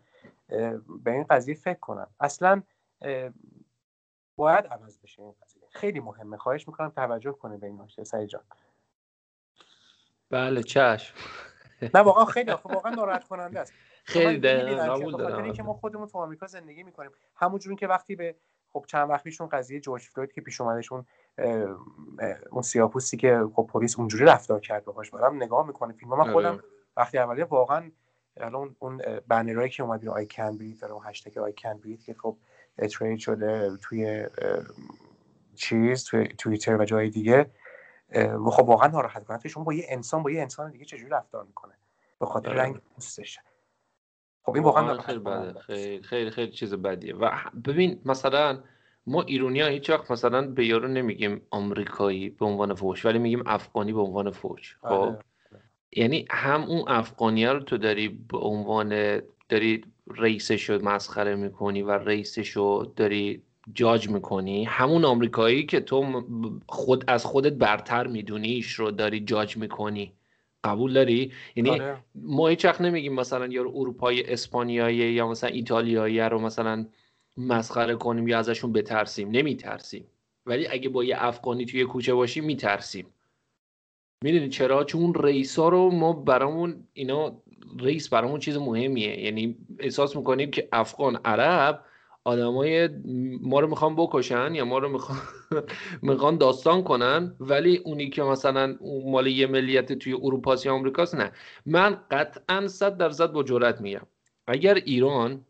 B: به این قضیه فکر کنن. اصلا باید عوض بشه این قضیه. خیلی مهمه. خواهش می‌کنم توجه کنه به این نکته سعید جان.
A: بله چشم.
B: نه واقعا خیلی واقعا ناراحت کننده است
A: خیلی قبول دارم.
B: اینکه ما خودمون تو آمریکا زندگی می‌کنیم. همونجوری که وقتی به خب چند وقت پیشون قضیه جورج فلوید که پیش اومدشون اون سیاپوستی که خب پلیس اونجوری رفتار کرد باهاش برام نگاه می‌کنه فیلم من خودم آره. وقتی اولیه واقعا الان اون بنرایی که اومد آی کن برید داره اون هشتگ آی کن برید که خب ترید شده توی چیز توی توییتر و جای دیگه خب واقعا ناراحت کننده شما با یه انسان با یه انسان دیگه چجوری رفتار می‌کنه به خاطر آره. رنگ پوستش
A: خب این واقعا خیلی بده. خیلی خیلی خیلی چیز بدیه. و ببین مثلا ما ایرونی ها هیچ وقت مثلا به یارو نمیگیم آمریکایی به عنوان فوش ولی میگیم افغانی به عنوان فوش. خب؟ آره. یعنی هم اون افغانی رو تو داری به عنوان داری رئیسش رو مسخره می‌کنی و رئیسش رو داری جاج می‌کنی. همون آمریکایی که تو خود از خودت برتر میدونیش رو داری جاج می‌کنی. قبول داری؟ یعنی آره. ما هیچ وقت نمیگیم مثلا یا اروپای اسپانیایی یا مثلا ایتالیایی رو مثلا مسخره کنیم یا ازشون بترسیم. نمیترسیم. ولی اگه با یه افغانی توی کوچه باشیم میترسیم. می‌دونی چرا؟ چون ها رو ما برامون اینا رئیس برامون چیز مهمیه. یعنی احساس می‌کنیم که افغان عرب آدمای ما رو می‌خوان بکشن یا ما رو می‌خوان می‌خوان داستان کنن ولی اونی که مثلا مال یه ملیت توی اروپا یا آمریکاست نه. من قطعا صد درصد با جرات میگم. اگر ایران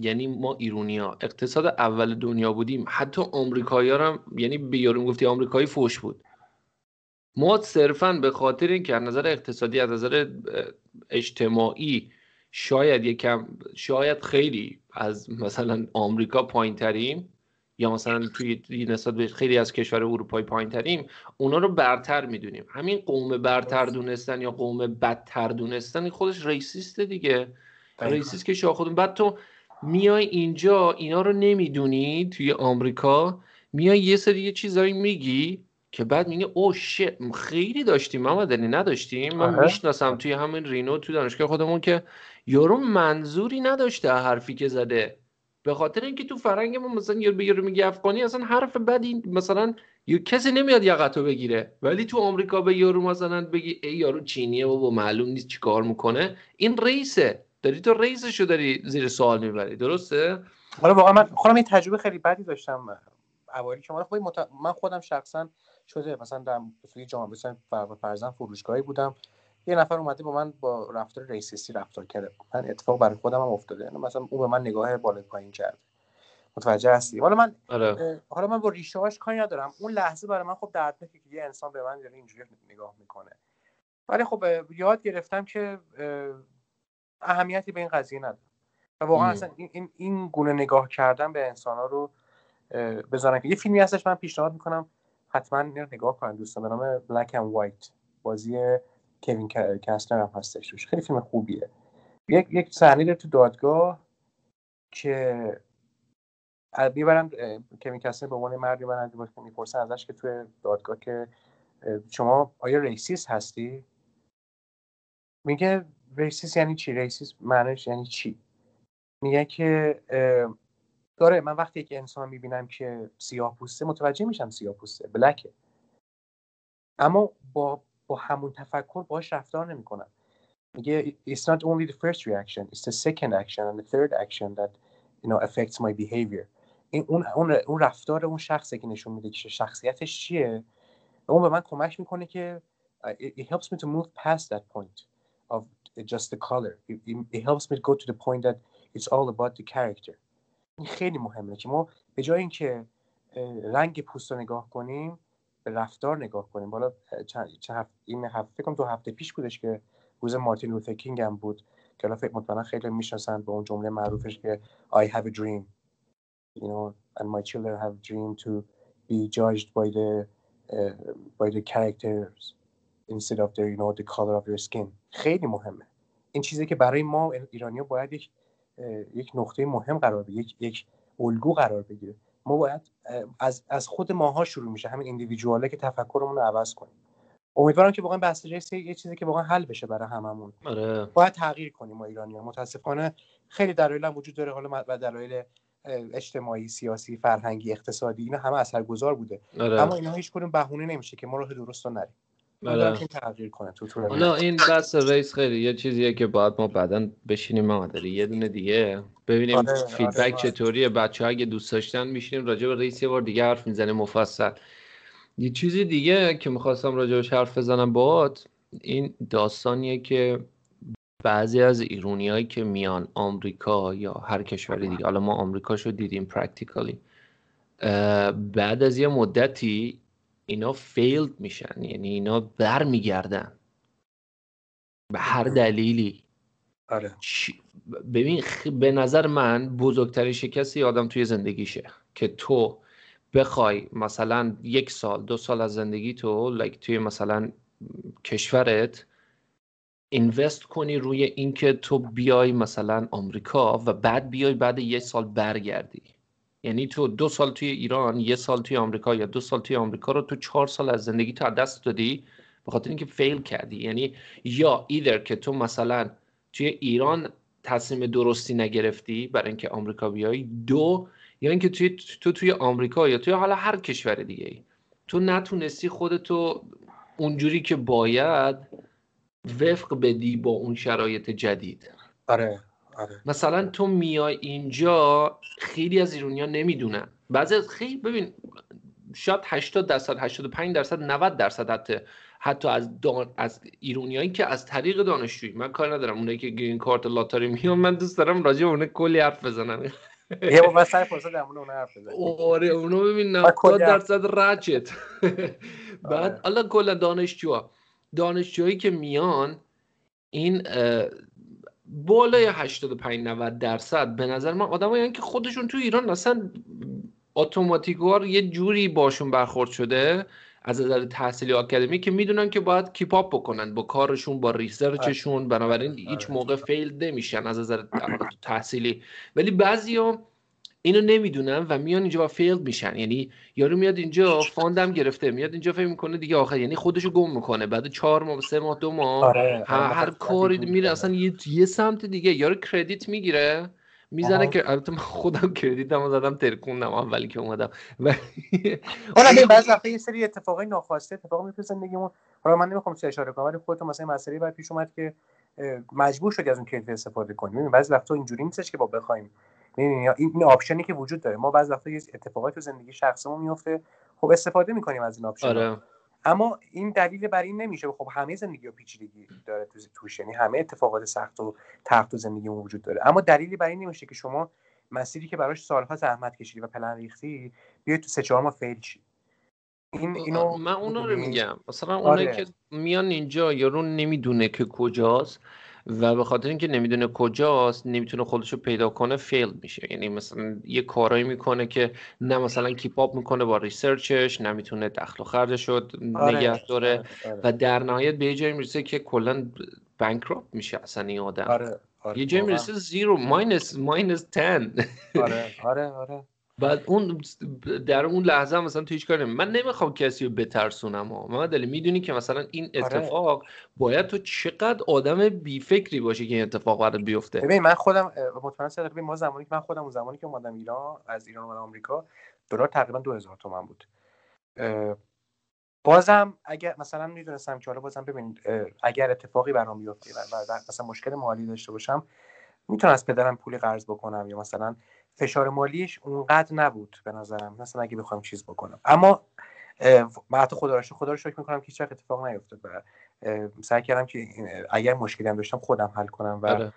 A: یعنی ما ایرونیا اقتصاد اول دنیا بودیم حتی آمریکایی هم یعنی به یارو گفتی آمریکایی فوش بود. ما صرفا به خاطر اینکه از نظر اقتصادی از نظر اجتماعی شاید یکم شاید خیلی از مثلا آمریکا پایین تریم یا مثلا توی نسبت به خیلی از کشور اروپایی پایین تریم اونا رو برتر می‌دونیم. همین قوم برتر دونستن یا قوم بدتر دونستن خودش ریسیسته دیگه. ریسیست که شاه خودم بعد تو میای اینجا اینا رو نمی‌دونی توی آمریکا میای یه سری چیزایی میگی که بعد میگه او خیلی داشتیم محمد علی نداشتیم؟ من می‌شناسم توی همین رینو توی دانشگاه خودمون که یارو منظوری نداشته حرفی که زده. به خاطر اینکه تو فرنگ ما مثلا یارو به یارو میگه افغانی اصلا حرف بدی مثلا کسی نمیاد یقتو بگیره. ولی تو آمریکا به یارو مثلا بگی ای یارو چینیه و معلوم نیست چیکار می‌کنه. این رئیسه. داری تو رئیسشو داری زیر سوال می‌بری. درسته؟
B: حالا واقعا من خودم این تجربه خیلی بدی داشتم. اوایل که من خودم شخصا شده مثلا در توی جامعه مثلا فرزن فروشگاهی بودم. یه نفر اومده با من با رفتار ریسیستی رفتار کرده. من اتفاق برای خودم هم افتاده. یعنی مثلا اون به من نگاه بالا پایین کرد متوجه هستی؟ حالا من آره. حالا من با ریشه هاش کاری ندارم. اون لحظه برای من خب دردناکه که یه انسان به من داره اینجوری نگاه می‌کنه. ولی خب یاد گرفتم که اهمیتی به این قضیه نداره و واقعا اصلا این, این, گونه نگاه کردن به انسان ها رو بذارن که یه فیلمی هستش من پیشنهاد می‌کنم. حتما نگاه کنن دوستان. به نام Black and White. بازی کوین کسلر هم هستش روش خیلی فیلم خوبیه. یک یک صحنه تو دادگاه که می‌برن کوین کسلر به عنوان مردی برن می‌پرسن ازش که توی دادگاه که شما آیا ریسیس هستی؟ میگه ریسیس یعنی چی؟ ریسیس معنیش یعنی چی؟ میگه که داره من وقتی که انسان می‌بینم که سیاه پوسته متوجه میشم سیاه پوسته بلکه. اما با همون تفکر باش رفتار نمی‌کنم میگه it's not only the first reaction it's the second action and the third action that you know affects my behavior این اون اون اون رفتار اون شخصی که نشون میده که شخصیتش چیه اون به من کمک می‌کنه که it, helps me to move past that point of just the color it, it helps me to go to the point that it's all about the character این خیلی مهمه که ما به جای اینکه رنگ پوست رو نگاه کنیم به رفتار نگاه کنیم. بالا چه این هفته فکر کنم هفته پیش بودش که روز مارتین لوتر کینگ هم بود که الان فکر مطمئنا خیلی می‌شناسن به اون جمله معروفش که I have a dream. You know and my children have a dream to be judged by the uh, by the characters instead of the you know the color of their skin. خیلی مهمه. این چیزی که برای ما ایرانی باید یک یک نقطه مهم قرار بگیره یک یک الگو قرار بگیره. ما باید از از خود ماها شروع میشه همین ایندیویدواله که تفکرمون رو عوض کنیم امیدوارم که واقعا بحث یه چیزی که واقعا حل بشه برای هممون آره. باید تغییر کنیم ما ایرانی ها. متاسفانه خیلی دلایل وجود داره حالا و دلایل اجتماعی سیاسی فرهنگی اقتصادی اینا همه اثرگذار بوده آره. اما اینا هیچ کدوم بهونه نمیشه که ما راه درست رو نریم آره. تغییر کنه تو
A: حالا این بحث race خیلی یه چیزیه که باید ما بعدا بشینیم ما داری یه دونه دیگه ببینیم آره، feedback آره، چطوریه. بچه ها اگه دوست داشتن میشینیم راجع به race یه بار دیگه حرف می‌زنیم مفصل. یه چیزی دیگه که می‌خواستم راجع حرف بزنم باهات این داستانیه که بعضی از ایرونیایی که میان آمریکا یا هر کشوری دیگه حالا ما آمریکاشو دیدیم practically بعد از یه مدتی اینا failed میشن. یعنی اینا برمیگردن. به هر دلیلی.
B: آره.
A: ببین به نظر من بزرگترین شکستی آدم توی زندگیشه که تو بخوای مثلا یک سال دو سال از زندگی تو like توی مثلا کشورت invest کنی روی اینکه تو بیای مثلا آمریکا و بعد بیای بعد یک سال برگردی. یعنی تو دو سال توی ایران یه سال توی آمریکا یا دو سال توی آمریکا رو تو چهار سال از زندگی تو دست دادی به خاطر اینکه فیل کردی. یعنی یا ایدر که تو مثلا توی ایران تصمیم درستی نگرفتی برای اینکه آمریکا بیای دو یا اینکه توی تو توی آمریکا یا توی حالا هر کشور دیگه ای تو نتونستی خودتو اونجوری که باید وفق بدی با اون شرایط جدید.
B: آره. آره.
A: مثلا تو میای اینجا خیلی از ایرونیا نمی‌دونن. بعضی از خیلی ببین شاید 80 درصد 85 درصد 90 درصد حتی حتی از دان... از ایرونیایی که از طریق دانشجویی من کار ندارم. اونایی که گرین کارت لاتاری میان من دوست دارم راجع به کلی حرف بزنم.
B: یه بار سر فرصت در اون حرف بزنیم
A: آره اونو ببین 90 درصد رچت بعد حالا کلا دانشجوها. دانشجوهایی که میان این بالای 85 90 درصد به نظر من آدمایی که خودشون تو ایران اصلا اتوماتیکوار یه جوری باشون برخورد شده از نظر تحصیلی آکادمی که می‌دونن که باید کیپاپ بکنن با کارشون با ریسرچشون آره. بنابراین هیچ آره. موقع فیل نمیشن از نظر تحصیلی ولی بعضیا اینو نمی‌دونن و میان اینجا و فیل میشن. یعنی یارو میاد اینجا فاندم گرفته میاد اینجا فکر می‌کنه دیگه آخر. یعنی خودشو گم می‌کنه. بعد چهار ماه سه ماه دو ماه آره. هر, هر کاری میره اصلا یه, یه سمت دیگه. یارو کردیت می‌گیره می‌زنه که البته من خودم کردیتمو زدم ترکوندم اولی که اومدم.
B: و حالا بعضی وقتا یه سری اتفاقای ناخواسته اتفاق میفته زندگیمون حالا من نمی‌خوام چه اشاره کنم ولی خودت مثلا مسئله بعد پیش اومد که مجبور شدی از اون کردیت استفاده کنی. ببین بعضی وقتا اینجوری نیستش که با بخوایم این این option ی که وجود داره. ما بعضی وقتا یه اتفاقات تو زندگی شخصمون میفته خب استفاده می‌کنیم از این option آره. اما این دلیل بر این نمیشه. خب همه زندگی و پیچیدگی داره تو توش یعنی همه اتفاقات سخت و سخت تو زندگی وجود داره. اما دلیلی بر این نمیشه که شما مسیری که براش سالها زحمت کشیدی و پلن ریختی بیاید تو سه چهار ماه fail شی.
A: این اینو من اونا رو میگم. مثلا اونایی آره. که میان اینجا یارو نمی‌دونه که کجاست. و به خاطر اینکه نمی‌دونه کجاست نمی‌تونه خودشو پیدا کنه fail میشه یعنی مثلا یه کارایی می‌کنه که نه مثلا keep up می‌کنه با research ش نمی‌تونه دخل و خرجش رو آره، نگه داره آره، آره. و در نهایت به جایی می‌رسه که کلا bankrupt میشه اصلا این آدم آره. آره. یه جایی می‌رسه zero minus minus 10
B: آره آره آره
A: بعد اون در اون لحظه مثلا تو هیچ کاری من نمی‌خوام کسی رو بترسونم ها محمد علی می‌دونی که مثلا این آره. اتفاق آره. باید تو چقدر آدم بی فکری باشی که این اتفاق برات بیفته
B: ببین من خودم مطمئن صدق ما زمانی که من خودم اون زمانی که اومدم ایران از ایران اومدم آمریکا دلار تقریبا 2000 تومان بود بازم اگر مثلا می‌دونستم که حالا بازم ببین اگر اتفاقی برام بیفته و مثلا مشکل مالی داشته باشم می‌تونم از پدرم پولی قرض بکنم یا مثلا فشار مالیش اونقدر نبود به نظرم. مثلا اگه بخوام چیز بکنم. اما من حتی خدا رو خدا رو شکر می‌کنم که هیچ اتفاق نیفتاد و سعی کردم که اگر مشکلی هم داشتم خودم حل کنم و آره.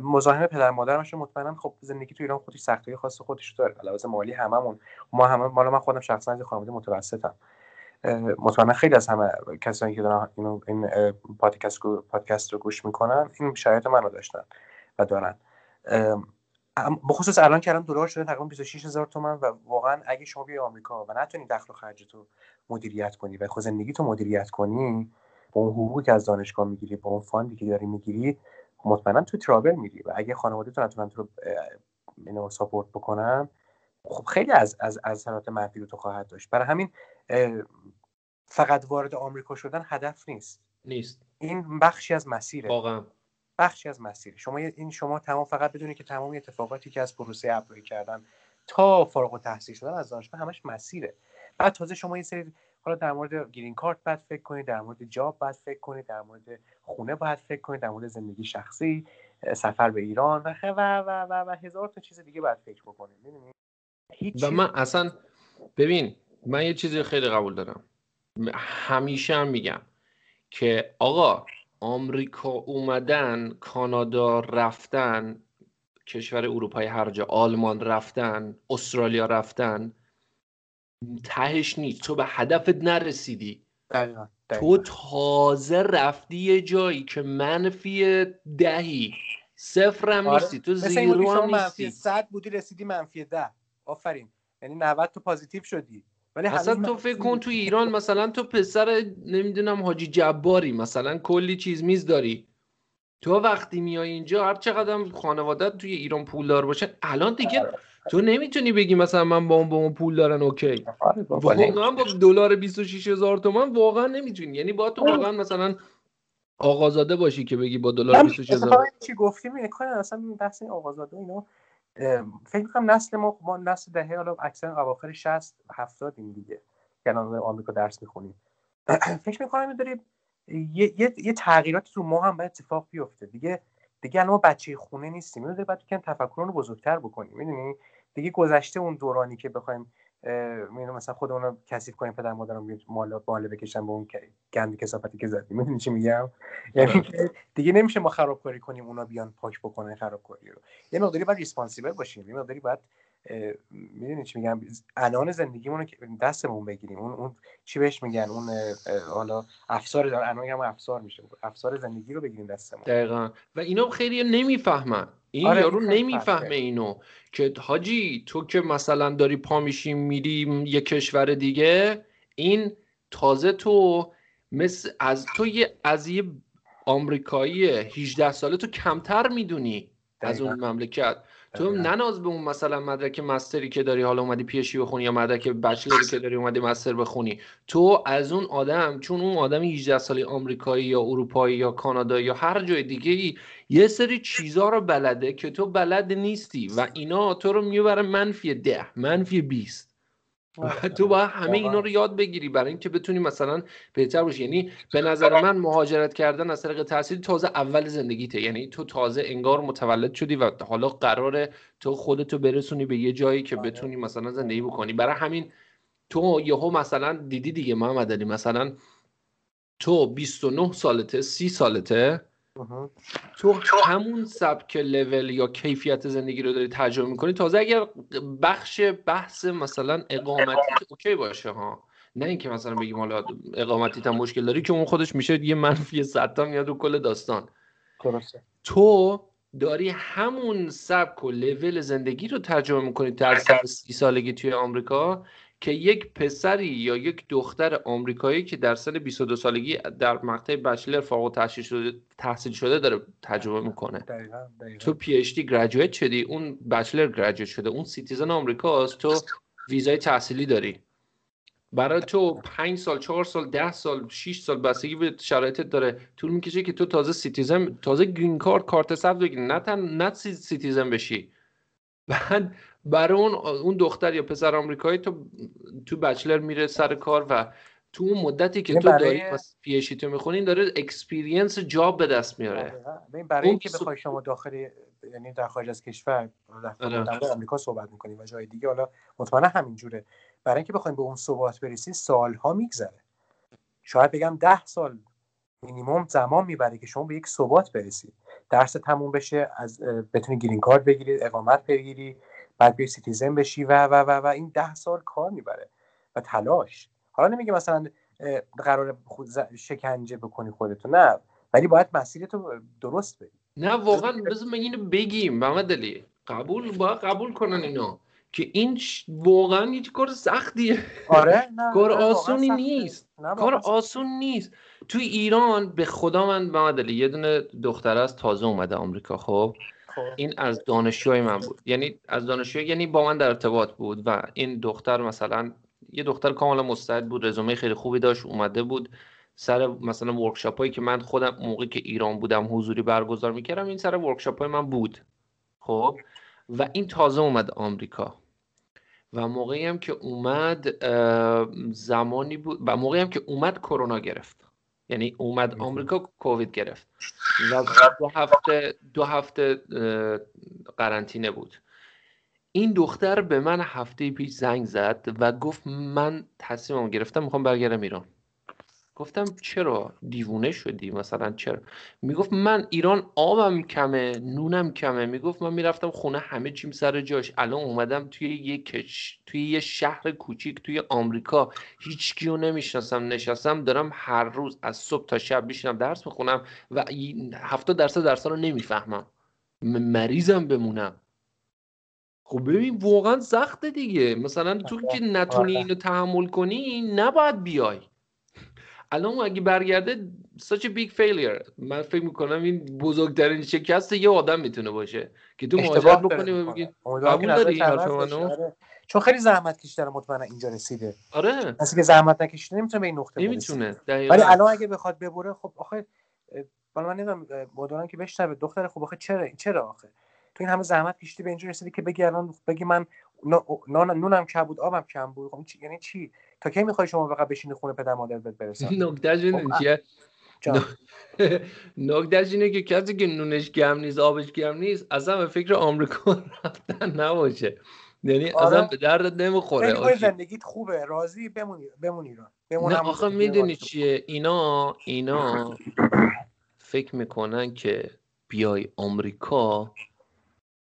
B: مزاحم پدر مادرم شد مطمئنا خب زندگی تو ایران خودش سختی خاص خودش داره. علاوه مالی هممون. ما همه مال من خودم شخصا از خانواده متوسطم. مطمئنا خیلی از همه کسانی که دارن اینو این پادکست رو پادکست رو گوش می‌کنن این شرایط منو داشتن. و دارن. بخصوص الان که الان دلار شده تقریبا 26 هزار تومن و واقعا اگه شما بیای آمریکا و نتونی دخل و خرج تو مدیریت کنی و خود زندگی تو مدیریت کنی با اون حقوقی که از دانشگاه می‌گیری با اون fund ی که داری می‌گیری مطمئنا تو trouble میری و اگه خانواده تو نتونن تو اینو support بکنن خب خیلی از از از منفی رو تو خواهد داشت. برای همین فقط وارد آمریکا شدن هدف نیست.
A: نیست.
B: این بخشی از مسیره.
A: واقعا.
B: بخشی از مسیر شما این شما تمام فقط بدونید که تمام اتفاقاتی که از پروسه apply کردن تا فارغ التحصیل شدن از دانشگاه همش مسیره. بعد تازه شما یه سری حالا در مورد گرین کارت بعد فکر کنید در مورد جاب بعد فکر کنید در مورد خونه باید فکر کنید در مورد زندگی شخصی سفر به ایران و و و و, و هزار تا چیز دیگه باید فکر بکنید
A: و من اصلا ببین من یه چیزی خیلی قبول دارم. همیشه هم میگم که آقا آمریکا اومدن کانادا رفتن کشور اروپای هر جا آلمان رفتن استرالیا رفتن. تهش نیست. تو به هدفت نرسیدی. تو تازه رفتی یه جایی که منفی دهی. صفرم آره. نیستی. تو زیرو هم نیستی.
B: صد بودی رسیدی منفی ده. آفرین. یعنی 90 تو پازیتیو شدی.
A: ولی اصلا تو فکر کن تو ایران مثلا تو پسر نمی‌دونم حاجی جباری مثلا کلی چیز میز داری. تو وقتی میای اینجا هر چقدر خانوادت توی ایران پولدار باشه الان دیگه آره. تو نمی‌تونی بگی مثلا من با اون با اون پول دارن اوکی. آره، واقعا با دلار 26 هزار تومن واقعا نمی‌تونی. یعنی با تو. واقعا مثلا آقازاده باشی که بگی با دلار 26 هزار.
B: چی گفتی می‌کنه اصلا بحث آقازاده اینا فکر می‌کنم نسل ما ما نسل دهه حالا اکثر اواخر 60 70 این دیگه کنار آمریکا درس می‌خونیم. فکر می‌کنم داری یه, یه،, یه تغییراتی تو ما هم باید اتفاق بیفته. دیگه دیگه ما بچه خونه نیستیم. می‌دونی باید که تفکر رو بزرگتر بکنیم. می‌دونی؟ دیگه گذشته اون دورانی که بخوایم میونه مثلا خودمون رو کثیف کنیم پدر مادرم مال بالا بکشن به اون گند کسافتی که زدیم. می‌دونی چی میگم؟ یعنی آره. دیگه نمیشه ما خرابکاری کنیم اونا بیان پاک بکنن خرابکاری رو. یه مقداری باید responsible باشیم یه مقداری باید می‌دونی چی میگم؟ الان زندگیمون رو دستمون بگیریم. اون اون چی بهش میگن؟ اون حالا افسار الان هم افسار میشه. افسار زندگی رو بگیریم دستمون.
A: دقیقا. و اینا خیلی نمی‌فهمن. این آره یارو نمی‌فهمه اینو که حاجی تو که مثلا داری پا میشی میری یه کشور دیگه این تازه تو مثل از تو یه از یه آمریکایی 18 ساله تو کمتر می‌دونی از اون مملکت. تو نناز به اون مثلا مدرک مستری که داری حالا اومدی پیشی بخونی یا مدرک بچلری که داری اومدی مستر بخونی. تو از اون آدم چون اون آدم 18 سالی آمریکایی یا اروپایی یا کانادایی یا هر جای دیگه ای یه سری چیزا رو بلده که تو بلد نیستی و اینا تو رو می‌بره منفی ده منفی 20 تو باید همه اینا رو یاد بگیری برای اینکه بتونی مثلا بهتر باشی. یعنی به نظر من مهاجرت کردن از طریق تحصیل تازه اول زندگیته. یعنی تو تازه انگار متولد شدی و حالا قراره تو خودتو برسونی به یه جایی که آره. بتونی مثلا زندگی بکنی. برای همین تو یهو مثلا دیدی دیگه محمد علی. مثلا تو 29 سالته 30 سالته. تو همون سبک لول یا کیفیت زندگی رو داری تجربه می‌کنی؟ تازه اگر بخش بحث مثلا اقامتی اوکی باشه ها. نه اینکه مثلا بگیم حالا اقامتی تا مشکل داری که اون خودش میشه یه منفی صد میاد رو کل داستان. تو داری همون سبک و level زندگی رو تجربه می‌کنی در سن سی سالگی توی آمریکا؟ که یک پسری یا یک دختر آمریکایی که در سن 22 سالگی در مقطع bachelor فارغ تحصیل شده تحصیل شده داره تجربه می‌کنه. تو PhD graduate شدی اون bachelor graduate شده اون citizen آمریکاست تو ویزای تحصیلی داری. برای تو 5 سال 4 سال 10 سال 6 سال بستگی به شرایطت داره. طول می‌کشه که تو تازه citizen تازه green card کارت سبز بگیری. نه تن نه citizen بشی. بعد برای اون اون دختر یا پسر آمریکایی تو تو bachelor میره سر کار و تو اون مدتی که تو داری پی اچ تو می‌خونین داره experience job به دست میاره.
B: برای اینکه بخوای شما داخل یعنی در خارج از کشور در آره. آمریکا صحبت می‌کنیم و جای دیگه حالا مطمئنا همینجوره. برای اینکه بخوایم به اون ثبات برسی سالها میگذره. شاید بگم ده سال مینیمم زمان می‌بره که شما به یک ثبات برسی. درس تموم بشه از بتونی green card بگیری اقامت بگیری. بعد بیای citizen بشی و و و و این ده سال کار می‌بره و تلاش. حالا نمیگه مثلا قرار خود شکنجه بکنی خودتو نه. ولی باید مسیرتو درست بری.
A: نه واقعا بذار من اینو بگیم محمد علی. قبول با قبول کنن اینا که این واقعا هیچ کار سختیه.
B: آره؟
A: کار آسونی نیست. کار آسون نیست. توی ایران به خدا من محمد علی یه دونه دختر از تازه اومده آمریکا خب. این از دانشجوی من بود. یعنی از دانشجو یعنی با من در ارتباط بود و این دختر مثلا یه دختر کاملا مستعد بود رزومه خیلی خوبی داشت اومده بود سر مثلا ورکشاپ هایی که من خودم موقعی که ایران بودم حضوری برگزار می‌کردم این سر ورکشاپ های من بود. خب؟ و این تازه اومد آمریکا. و موقعی هم که اومد زمانی بود و موقعی هم که اومد کرونا گرفت. یعنی اومد آمریکا کووید گرفت. و دو هفته دو هفته قرنطینه بود. این دختر به من هفته پیش زنگ زد و گفت من تصمیمم گرفتم می‌خوام برگردم ایران. گفتم چرا دیوونه شدی؟ مثلا چرا؟ می‌گفت من ایران آبم کمه نونم کمه. می‌گفت من می‌رفتم خونه همه چیم سر جاش. الان اومدم توی یه کش توی یه شهر کوچیک توی آمریکا. هیچ کیو نمی‌شناسم. نشستم دارم هر روز از صبح تا شب میشینم درس می‌خونم و هفتاد درصد درس رو نمی‌فهمم. مریضم بمونم. خب ببین واقعا سخته دیگه. مثلا تو که نتونی اینو تحمل کنی نباید بیای. الان اگه برگرده such a big failure. من فکر می‌کنم این بزرگترین شکست یه آدم می‌تونه باشه که تو مهاجرت بکنی و بگی قبول داری
B: آره. چون خیلی زحمت کشیده مطمئنا اینجا رسیده.
A: آره.
B: کسی که زحمت نکشیده نمی‌تونه به این نقطه
A: نمی‌تونه.
B: ولی الان اگه بخواد ببره خب آخه بالا من نمی‌دونم مدارن که بشنوه دختر خب آخه چرا چرا آخه؟ تو این همه زحمت کشیدی به اینجا رسیدی که بگی الان بگی من نونم کم بود آبم کم بود. خب یعنی چی؟ تا کی می‌خوای شما فقط بشینی خونه پدر مادر بهت برسن؟
A: نکتهش اینه خب، نکتهش اینه که کسی که نونش گرم نیست آبش گرم نیست اصلا به فکر آمریکا رفتن نباشه. یعنی آره. اصلا به درد نمی‌خوره
B: زندگیت خوبه. راضی؟ بمونی بمون ایران.
A: نه آخه می‌دونی چیه؟ اینا اینا فکر می‌کنن که بیای آمریکا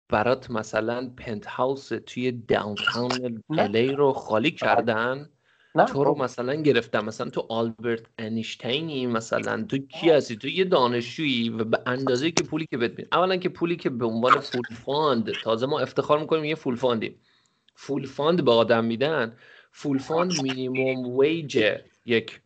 A: برات مثلا penthouse توی downtown LA رو خالی کردن. تو رو خب. مثلا گرفتم. مثلا تو آلبرت انیشتینی مثلا تو کی هستی؟ تو یه دانشجویی و به اندازه که پولی که بهت اولا که پولی که به عنوان full fund تازه ما افتخار می‌کنیم یه full fund یم. full fund به آدم میدن. full fund minimum wage یک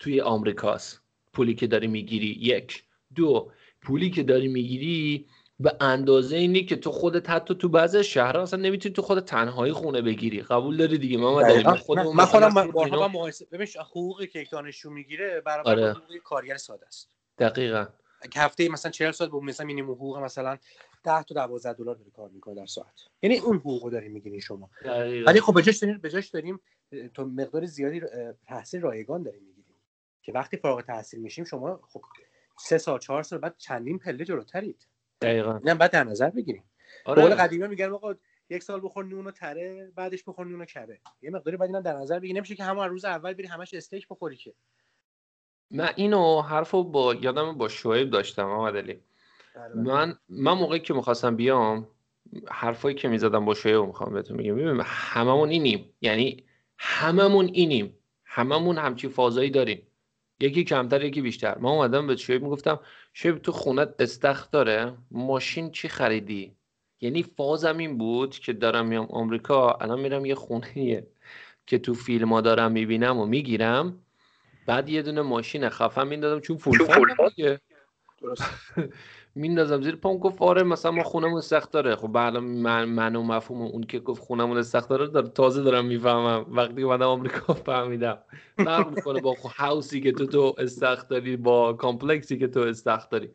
A: توی آمریکاست. پولی که داری می‌گیری یک. دو پولی که داری می‌گیری به اندازه اینی که تو خودت حتی تو بعضی شهرها اصلا نمی‌تونی تو خود تنهایی خونه بگیری. قبول داری دیگه؟ ما
B: من خودم من خودم با مقایسه ببین حقوقی که یک دانشجو می‌گیره برابر آره. حقوق کارگر ساده است.
A: دقیقاً.
B: هفته مثلا 40 ساعت به مثلا مینیمم حقوق مثلا 10 تا 12 دلار داری کار می‌کنه در ساعت. یعنی اون حقوقو داری می‌گیری شما. ولی خب بجاش داریم بجاش داریم تو مقدار زیادی تحصیل رایگان داریم می‌گیریم. که وقتی فارغ التحصیل میشیم شما خب سه سال چهار سال بعد چندین پله جلوترید.
A: دقیقاً.
B: اینم بعد در نظر بگیریم. آره. قول قدیمی میگن آقا یک سال بخور نون و تره بعدش بخور نون و کره. یه مقداری بعد اینم در نظر بگیریم. نمیشه که همون روز اول بری همش استیک بخوری که.
A: من اینو حرفو با یادم با شعیب داشتم محمد علی. بله، بله. من من موقعی که می‌خواستم بیام حرفایی که می‌زدم با شعیب می‌خوام بهتون میگم ببین هممون اینیم. یعنی هممون اینیم. هممون همچی فازایی داریم. یکی کمتر یکی بیشتر. من اومدم به شعیب می‌گفتم شعیب تو خونت استخ داره؟ ماشین چی خریدی؟ یعنی فازم این بود که دارم میام آمریکا الان میرم یه خونه که تو فیلم ها دارم می‌بینم و می‌گیرم. بعد یه دونه ماشین خفن میندازم چون فول فول میندازم زیر پام گفت آره مثلا ما خونمون سخت داره. خب بعد من, من و مفهوم اون که گفت خونمون سخت داره داره تازه دارم می‌فهمم. وقتی اومدم آمریکا فهمیدم. فرق می‌کنه با هاوسی که تو تو استخت داری با کامپلکسی که تو استخت داری.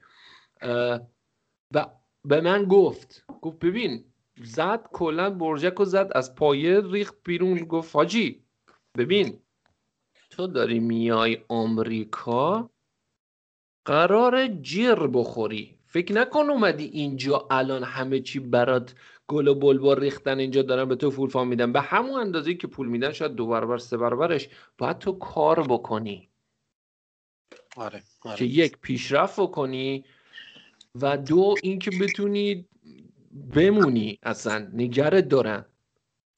A: و به من گفت گفت ببین زد کلا برجک و زد از پایه ریخت بیرون. گفت حاجی ببین تو داری میای آمریکا قرار جیر بخوری. فکر نکن اومدی اینجا الان همه چی برات گل و بلبل ریختن اینجا دارن به تو فول فام میدن. به همون اندازه که پول میدن شاید دو برابر سه برابرش باید تو کار بکنی.
B: آره, آره.
A: که یک پیشرفت بکنی و دو اینکه بتونی بمونی. اصلا نگرت دارن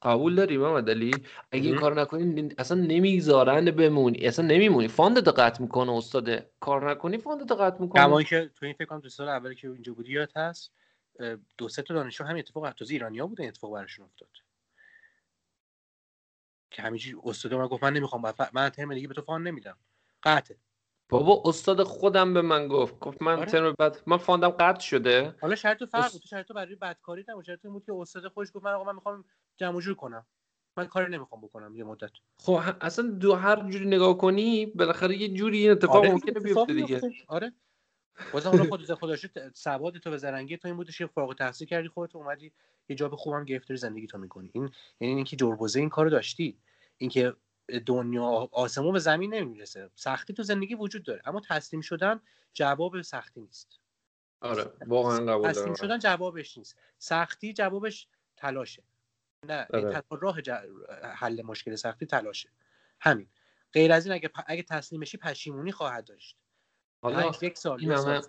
A: قبول داری محمد علی اگه این کار نکنی اصلا نمی‌ذارن بمونی اصلا نمیمونی. fund قطع می‌کنه استاد. کار نکنی fund قطع می‌کنه.
B: کما که تو این فکر کنم دو سال اول که اینجا بودی یاد هست دو سه تا دانشجو همین اتفاق تازه ایرانیا بودن اتفاق براشون افتاد. که همینجوری استاد من گفت من نمی‌خوام من ترم دیگه به تو fund نمیدم. قطعه
A: بابا استاد خودم به من گفت. گفت من آره؟ ترم بعد من fund م قطع شده.
B: حالا شرط فرق تو شرط برای بدکاری نبود شرط بود که استاد خودش گفت من آقا من می‌خوام جمع جور کنم. من کاری نمی‌خوام بکنم یه مدت.
A: خب اصلا دو هر جوری نگاه کنی بالاخره یه جوری این اتفاق آره ممکنه بیفته دیگه.
B: آره. بازم حالا خودت خودش سواد تو به زرنگی تو این بودش که فارغ التحصیل کردی خودت اومدی یه جاب خوبم گرفتی زندگی تو می‌کنی. این یعنی اینکه جربوزه این کارو داشتی. اینکه دنیا آسمون به زمین نمی‌رسه. سختی تو زندگی وجود داره. اما تسلیم شدن جواب سختی نیست.
A: آره واقعا قبول
B: تسلیم شدن جوابش نیست. سختی جوابش تلاشه. نه آره. راه حل مشکل سختی تلاشه. همین. غیر از این اگه اگه تسلیم بشی پشیمونی خواهد داشت.
A: حالا یک سال این همه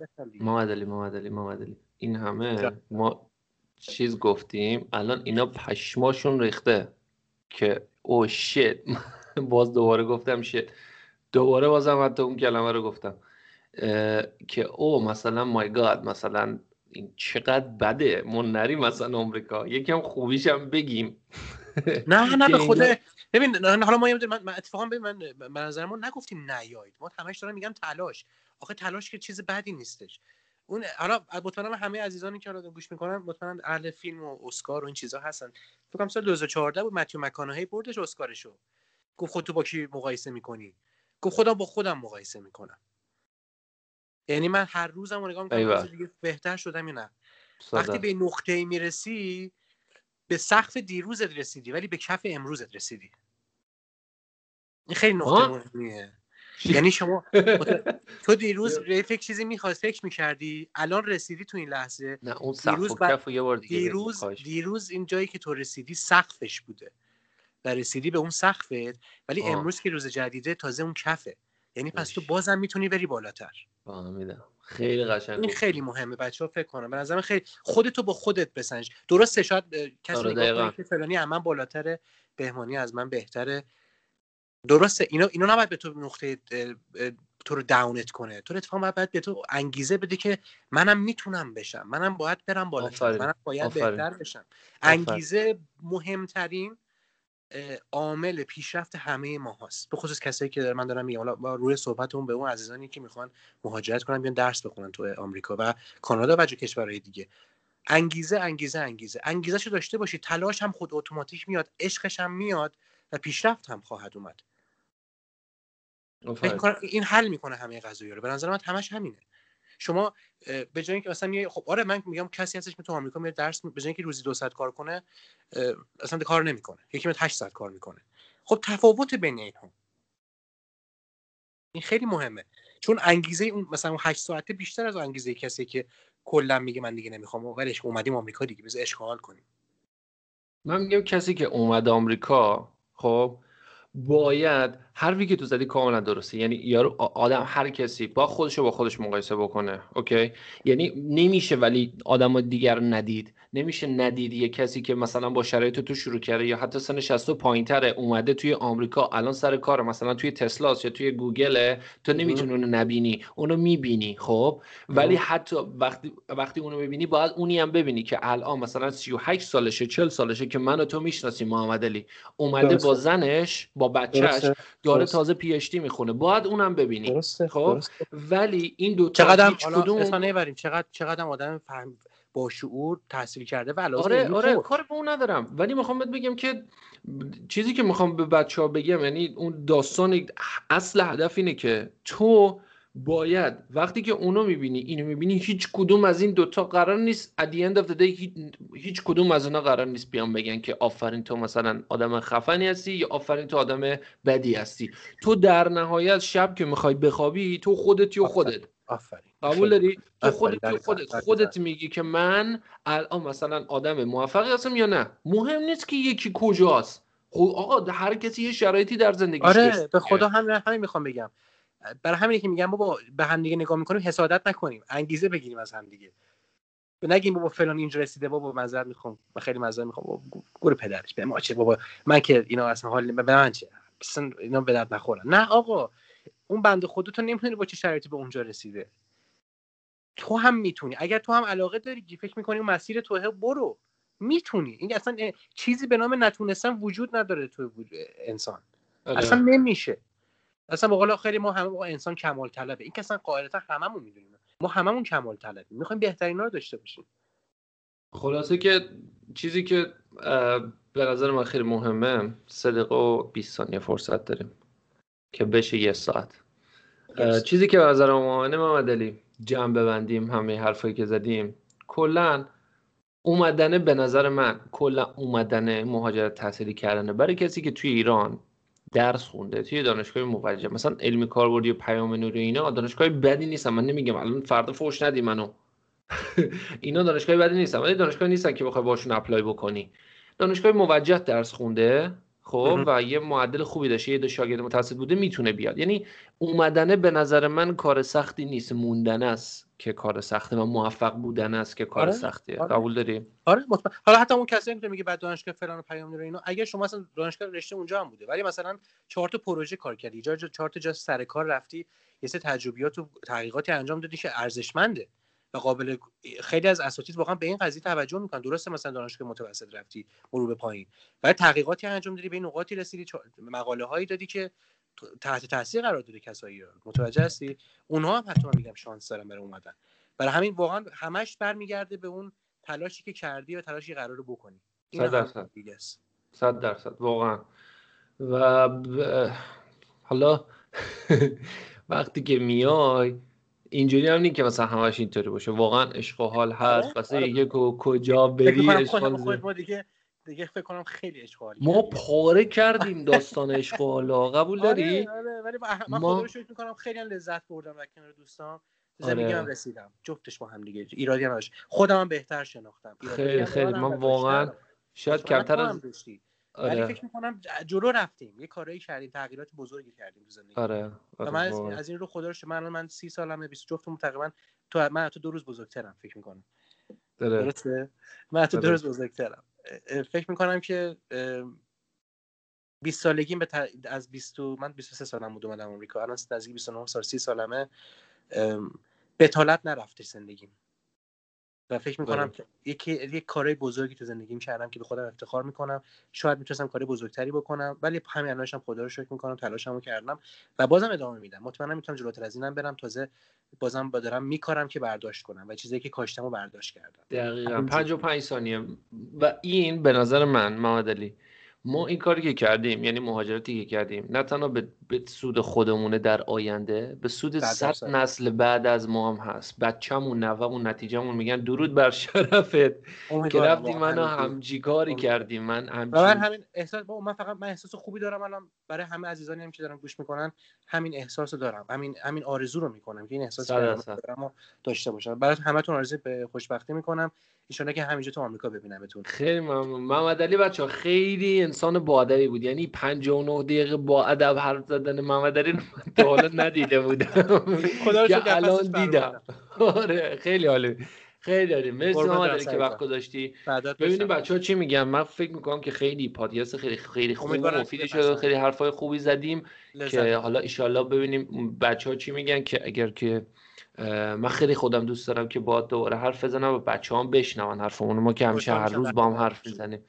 A: محمد این همه ما چیز گفتیم الان اینا پشماشون ریخته که او شت باز دوباره گفتم شت دوباره بازم حتی اون کلمه رو گفتم. که او مثلا مای گاد مثلا این چقدر بده ما نریم مثلا آمریکا. یکم خوبیش هم بگیم.
B: نه نه به خدا ببین حالا ما من, اتفاقا به من به نظر ما نگفتیم نیایید. ما همش دارم میگم تلاش. آخه تلاش که چیز بدی نیستش. اون حالا مطمئنم همه عزیزانی که الان گوش می‌کنن مطمئنم اهل فیلم و اسکار و این چیزا هستن. فکر کنم سال 2014 بود متیو مکانهی بردش اسکارشو. گفت خود تو با کی مقایسه می‌کنی؟ گفت خودم با خودم مقایسه می‌کنم. یعنی من هر روزم رو نگاه می‌کنم دیگه بهتر شدم یا نه؟ وقتی به نقطه می‌رسی به سقف دیروزت رسیدی ولی به کف امروزت رسیدی. این خیلی نقطه مهمیه. یعنی شما تو دیروز فکر چیزی می‌خواست فکر می‌کردی الان رسیدی تو این لحظه.
A: نه اون دیروز و یه بار دیگه
B: دیروز دیروز این جایی که تو رسیدی سقفش بوده و رسیدی به اون سقفت ولی آه. امروز که روز جدیده تازه اون کفه. یعنی پس تو بازم می‌تونی بری بالاتر.
A: فهمیدم خیلی قشنگ
B: این خیلی مهمه بچه ها فکر کنم. به نظرم خیلی خودتو با خودت بسنج. درسته شاید کسی آره، نگاه که فلانی از من بالاتره بهمانی از من بهتره. درسته اینا اینا نباید به تو نقطه تو رو داونت کنه. تو اتفاقا باید به تو انگیزه بده که منم می‌تونم بشم. منم باید برم بالاتر. منم باید بهتر بشم. انگیزه مهمترین عامل پیشرفت همه ما هست به خصوص کسایی که من دارم میگم. حالا روی صحبتمون به اون عزیزانی که می‌خوان مهاجرت کنن بیان درس بخونن تو آمریکا و کانادا و کشورهای دیگه. انگیزه انگیزه انگیزه. انگیزه داشته باشی. تلاش هم خود اتوماتیک میاد عشقش هم میاد و پیشرفت هم خواهد اومد. این حل می‌کنه همه قضايا رو. به نظر من همش همینه. شما به جای اینکه مثلا یه خب آره من میگم کسی هستش که تو آمریکا میره درس به جای اینکه روزی دو ساعت کار کنه اصلا کار نمی‌کنه. یکی میاد 8 ساعت کار می‌کنه. خب تفاوت بین اینها. این خیلی مهمه. چون انگیزه اون مثلا اون 8 ساعته بیشتر از انگیزه کسی که کلا میگه من دیگه نمی‌خوام ولش اومدیم آمریکا دیگه بذار عشق و حال کنیم.
A: من میگم کسی که اومد آمریکا خب باید حرفی که تو زدی کاملا درسته. یعنی یارو آدم هر کسی با خودش با خودش مقایسه بکنه OK؟ یعنی نمیشه ولی آدم دیگر ندید. نمیشه ندید یه کسی که مثلا با شرایط تو شروع کرده یا حتی سنش از تو پایین تره اومده توی آمریکا الان سر کار مثلا توی تسلاس یا توی گوگل تو نمی‌تونی اونو نبینی اونو می‌بینی خب؟ ولی حتی وقتی وقتی اونو می‌بینی باید اونی هم ببینی که الان مثلا 38 سالشه 40 سالشه که من و تو می‌شناسیم محمد علی. اومده با زنش با بچهش داره تازه پی اچ دی می‌خونه. باید اونم ببینی. درسته. خب؟ ولی این دو
B: چقدر کدوم چقدر چقدر آدم فهم با شعور تحصیل کرده و
A: آره آره کار به اون ندارم. ولی می‌خوام بهت بگم که چیزی که می‌خوام به بچه ها بگم یعنی اون داستان اصل هدف اینه که تو باید وقتی که اونو می‌بینی اینو می‌بینی هیچ کدوم از این دوتا قرار نیست at the end of the day هیچ, کدوم از اونا قرار نیست بیان بگن که آفرین تو مثلا آدم خفنی هستی یا آفرین تو آدم بدی هستی. تو در نهایت شب که می‌خوای بخوابی تو خودت و خودت.
B: آفرین.
A: قبول داری؟ تو خودت تو خودت خودت میگی که من الان مثلا آدم موفقی هستم یا نه؟ مهم نیست که یکی کجاست. خب آقا هر کسی یه شرایطی در زندگیش
B: آره به خدا همین همین می‌خوام بگم. برای همینه که میگم بابا به هم دیگه نگاه می‌کنیم حسادت نکنیم. انگیزه بگیریم از هم دیگه. نگیم بابا فلان اینجا رسیده بابا معذرت می‌خوام. من خیلی معذرت می‌خوام. گور پدرش به ما چه؟ بابا من که اینا اصلا حال به من چه؟ اصلا اینا به درد نخورن. نه آقا اون بنده خودتو نمی‌تونی با چه شرایطی به اونجا رسیده. تو هم می‌تونی. اگر تو هم علاقه داری فکر می‌کنی اون مسیر توه برو. می‌تونی. این اصلا چیزی به نام نتونستن وجود نداره تو انسان. آره. اصلا نمیشه. اصلا به قول خیلی ما همه انسان کمال طلبه این که اصلا قاعدتا هممون می‌دونیم. ما هممون کمال طلبیم می‌خوایم بهترین رو داشته باشیم.
A: خلاصه که چیزی که به نظر من خیلی مهمه صدقه و 20 ثانیه فرصت داریم که بشه یه ساعت. چیزی که به نظر مهمه محمد علی جمع ببندیم همه حرفایی که زدیم. کلا اومدنه به نظر من کلا اومدنه مهاجرت تحصیلی کردنه. برای کسی که توی ایران درس خونده توی دانشگاه موجه مثلا علمی کاربردی و پیام نوری اینا دانشگاه بدی نیستن. من نمیگم الان فردا فوش ندی منو. اینا دانشگاه بدی نیستن. ولی دانشگاه نیستن که بخوای باشون اپلای بکنی. دانشگاه موجه درس خونده؟ خب و یه معدل خوبی داشته یه دو شاگرد متوسط بوده می‌تونه بیاد. یعنی اومدنه به نظر من کار سختی نیست. موندن است که کار سخته و موفق بودن است که کار آره، سختیه آره. قبول داری؟
B: آره مطمئن. حالا حتی اون کسی که میگه بعد دانشگاه فلان پیام میره اینا اگه شما مثلا دانشگاه رشته اونجا هم بوده ولی مثلا چهار تا پروژه کار کردی. جا چهار تا جا سر کار رفتی. یه سری تجربیات و تحقیقاتی انجام دادی که ارزشمنده. و قابل خیلی از اساتید واقعا به این قضیه توجه می‌کنن. درسته مثلا دانشگاه متوسط رفتی مرور به پایین. ولی تحقیقاتی انجام دادی به این نقاطی رسیدی مقاله هایی دادی که تحت تاثیر قرار داده کسایی متوجه هستی؟ اونها هم حتما میگم شانس دارن برای اومدن. برای همین واقعا همش برمیگرده به اون تلاشی که کردی و تلاشی قرار بکنی.
A: 100 درصد. 100 درصد. واقعا. و حالا وقتی که میای اینجوری هم نیست که مثلا همش اینطوری باشه. واقعا عشق و حال هست. آره، واسه آره. یه کجا بری
B: عشق ما دیگه دیگه فکر کنم خیلی اشغال
A: ما پاره کردیم داستان اشغال قبول
B: آره،
A: داری؟
B: آره. ولی من خدا رو می‌کنم خیلی لذت بردم در کنار دوستان زندگی
A: آره.
B: هم رسیدم. جفتش با هم دیگه. ایرادی نداشت. خودم هم بهتر شناختم.
A: خیلی خیلی. من واقعا. شاید کمتر از
B: داشتی. ولی
A: آره
B: فکر می‌کنم جلو رفتیم یه کارایی کردیم تغییرات بزرگی کردیم تو زندگی
A: آره آره
B: من از. از این رو خدا رو من من سی سالمه 20 جفتمون تقریبا تو من تو دو روز بزرگترم فکر می‌کنم
A: آره.
B: درسته من تو دو
A: آره.
B: روز بزرگترم فکر می‌کنم که اه، 20 سالگیم به ت- از 20 و- من 23 سالم بود اومدم آمریکا الان نزدیک 29 سال 30 سالمه ام، بتالت نرفتش زندگیم و فکر می‌کنم
A: آره.
B: که یکی یک کارهای بزرگی تو زندگیم کردم که به خودم افتخار می‌کنم. شاید می‌تونستم کار بزرگتری بکنم ولی همین الانش هم خدا رو شکر می‌کنم تلاشمو کردم و بازم ادامه میدم. مطمئنم می‌تونم جلوتر از اینم برم. تازه بازم با دارم میکارم که برداشت کنم و چیزایی که کاشتم و برداشت کردم.
A: دقیقا.
B: همینجوری.
A: 55 ثانیه. و این به نظر من محمد علی ما این کاری که کردیم یعنی مهاجرتی که کردیم نه تنها به, به سود خودمونه در آینده به سود
B: صد.
A: نسل بعد از ما هم هست بچه‌مون نوه‌مون نتیجهمون میگن درود بر شرفت که
B: امیدوارم
A: رفتی
B: واقعا
A: منو
B: امیدوارم.
A: کردیم من
B: و من همین احساس با من فقط من احساس خوبی دارم الان برای همه عزیزانی هم که دارن گوش می‌کنن همین احساس رو دارم. همین همین آرزو رو می‌کنم که این احساس دارم رو داشته باشم. برای همتون آرزو به خوشبختی می‌کنم. ان که همینجا تو آمریکا ببینمتون.
A: خیلی ممنون. محمد علی بچه خیلی انسان با ادبی بود. یعنی 59 دقیقه با ادب حرف زدن محمد علی رو من تا حالا ندیده بودم.
B: خدا رو
A: الان دیدم. آره خیلی عالی خیلی عالی. مرسی علی که وقت. گذاشتی. ببینیم. بچه ها چی میگن. من فکر می‌کنم که خیلی پادکست خیلی خیلی خوب و
B: امیدوارم که
A: مفیدی. شده خیلی حرفای خوبی زدیم که. حالا ایشالله ببینیم بچه ها چی میگن که اگر که من خیلی خودم دوست دارم که با دوباره حرف بزنم و بچه هم بشنون حرفمون. ما که همیشه هر روز با هم حرف. می‌زنیم.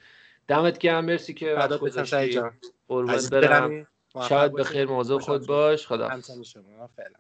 A: دمت گرم. مرسی که وقت گذاشتی.
B: عزیز
A: برم. شاید. به خیر موضوع خود. باش. خدا
B: فعلا.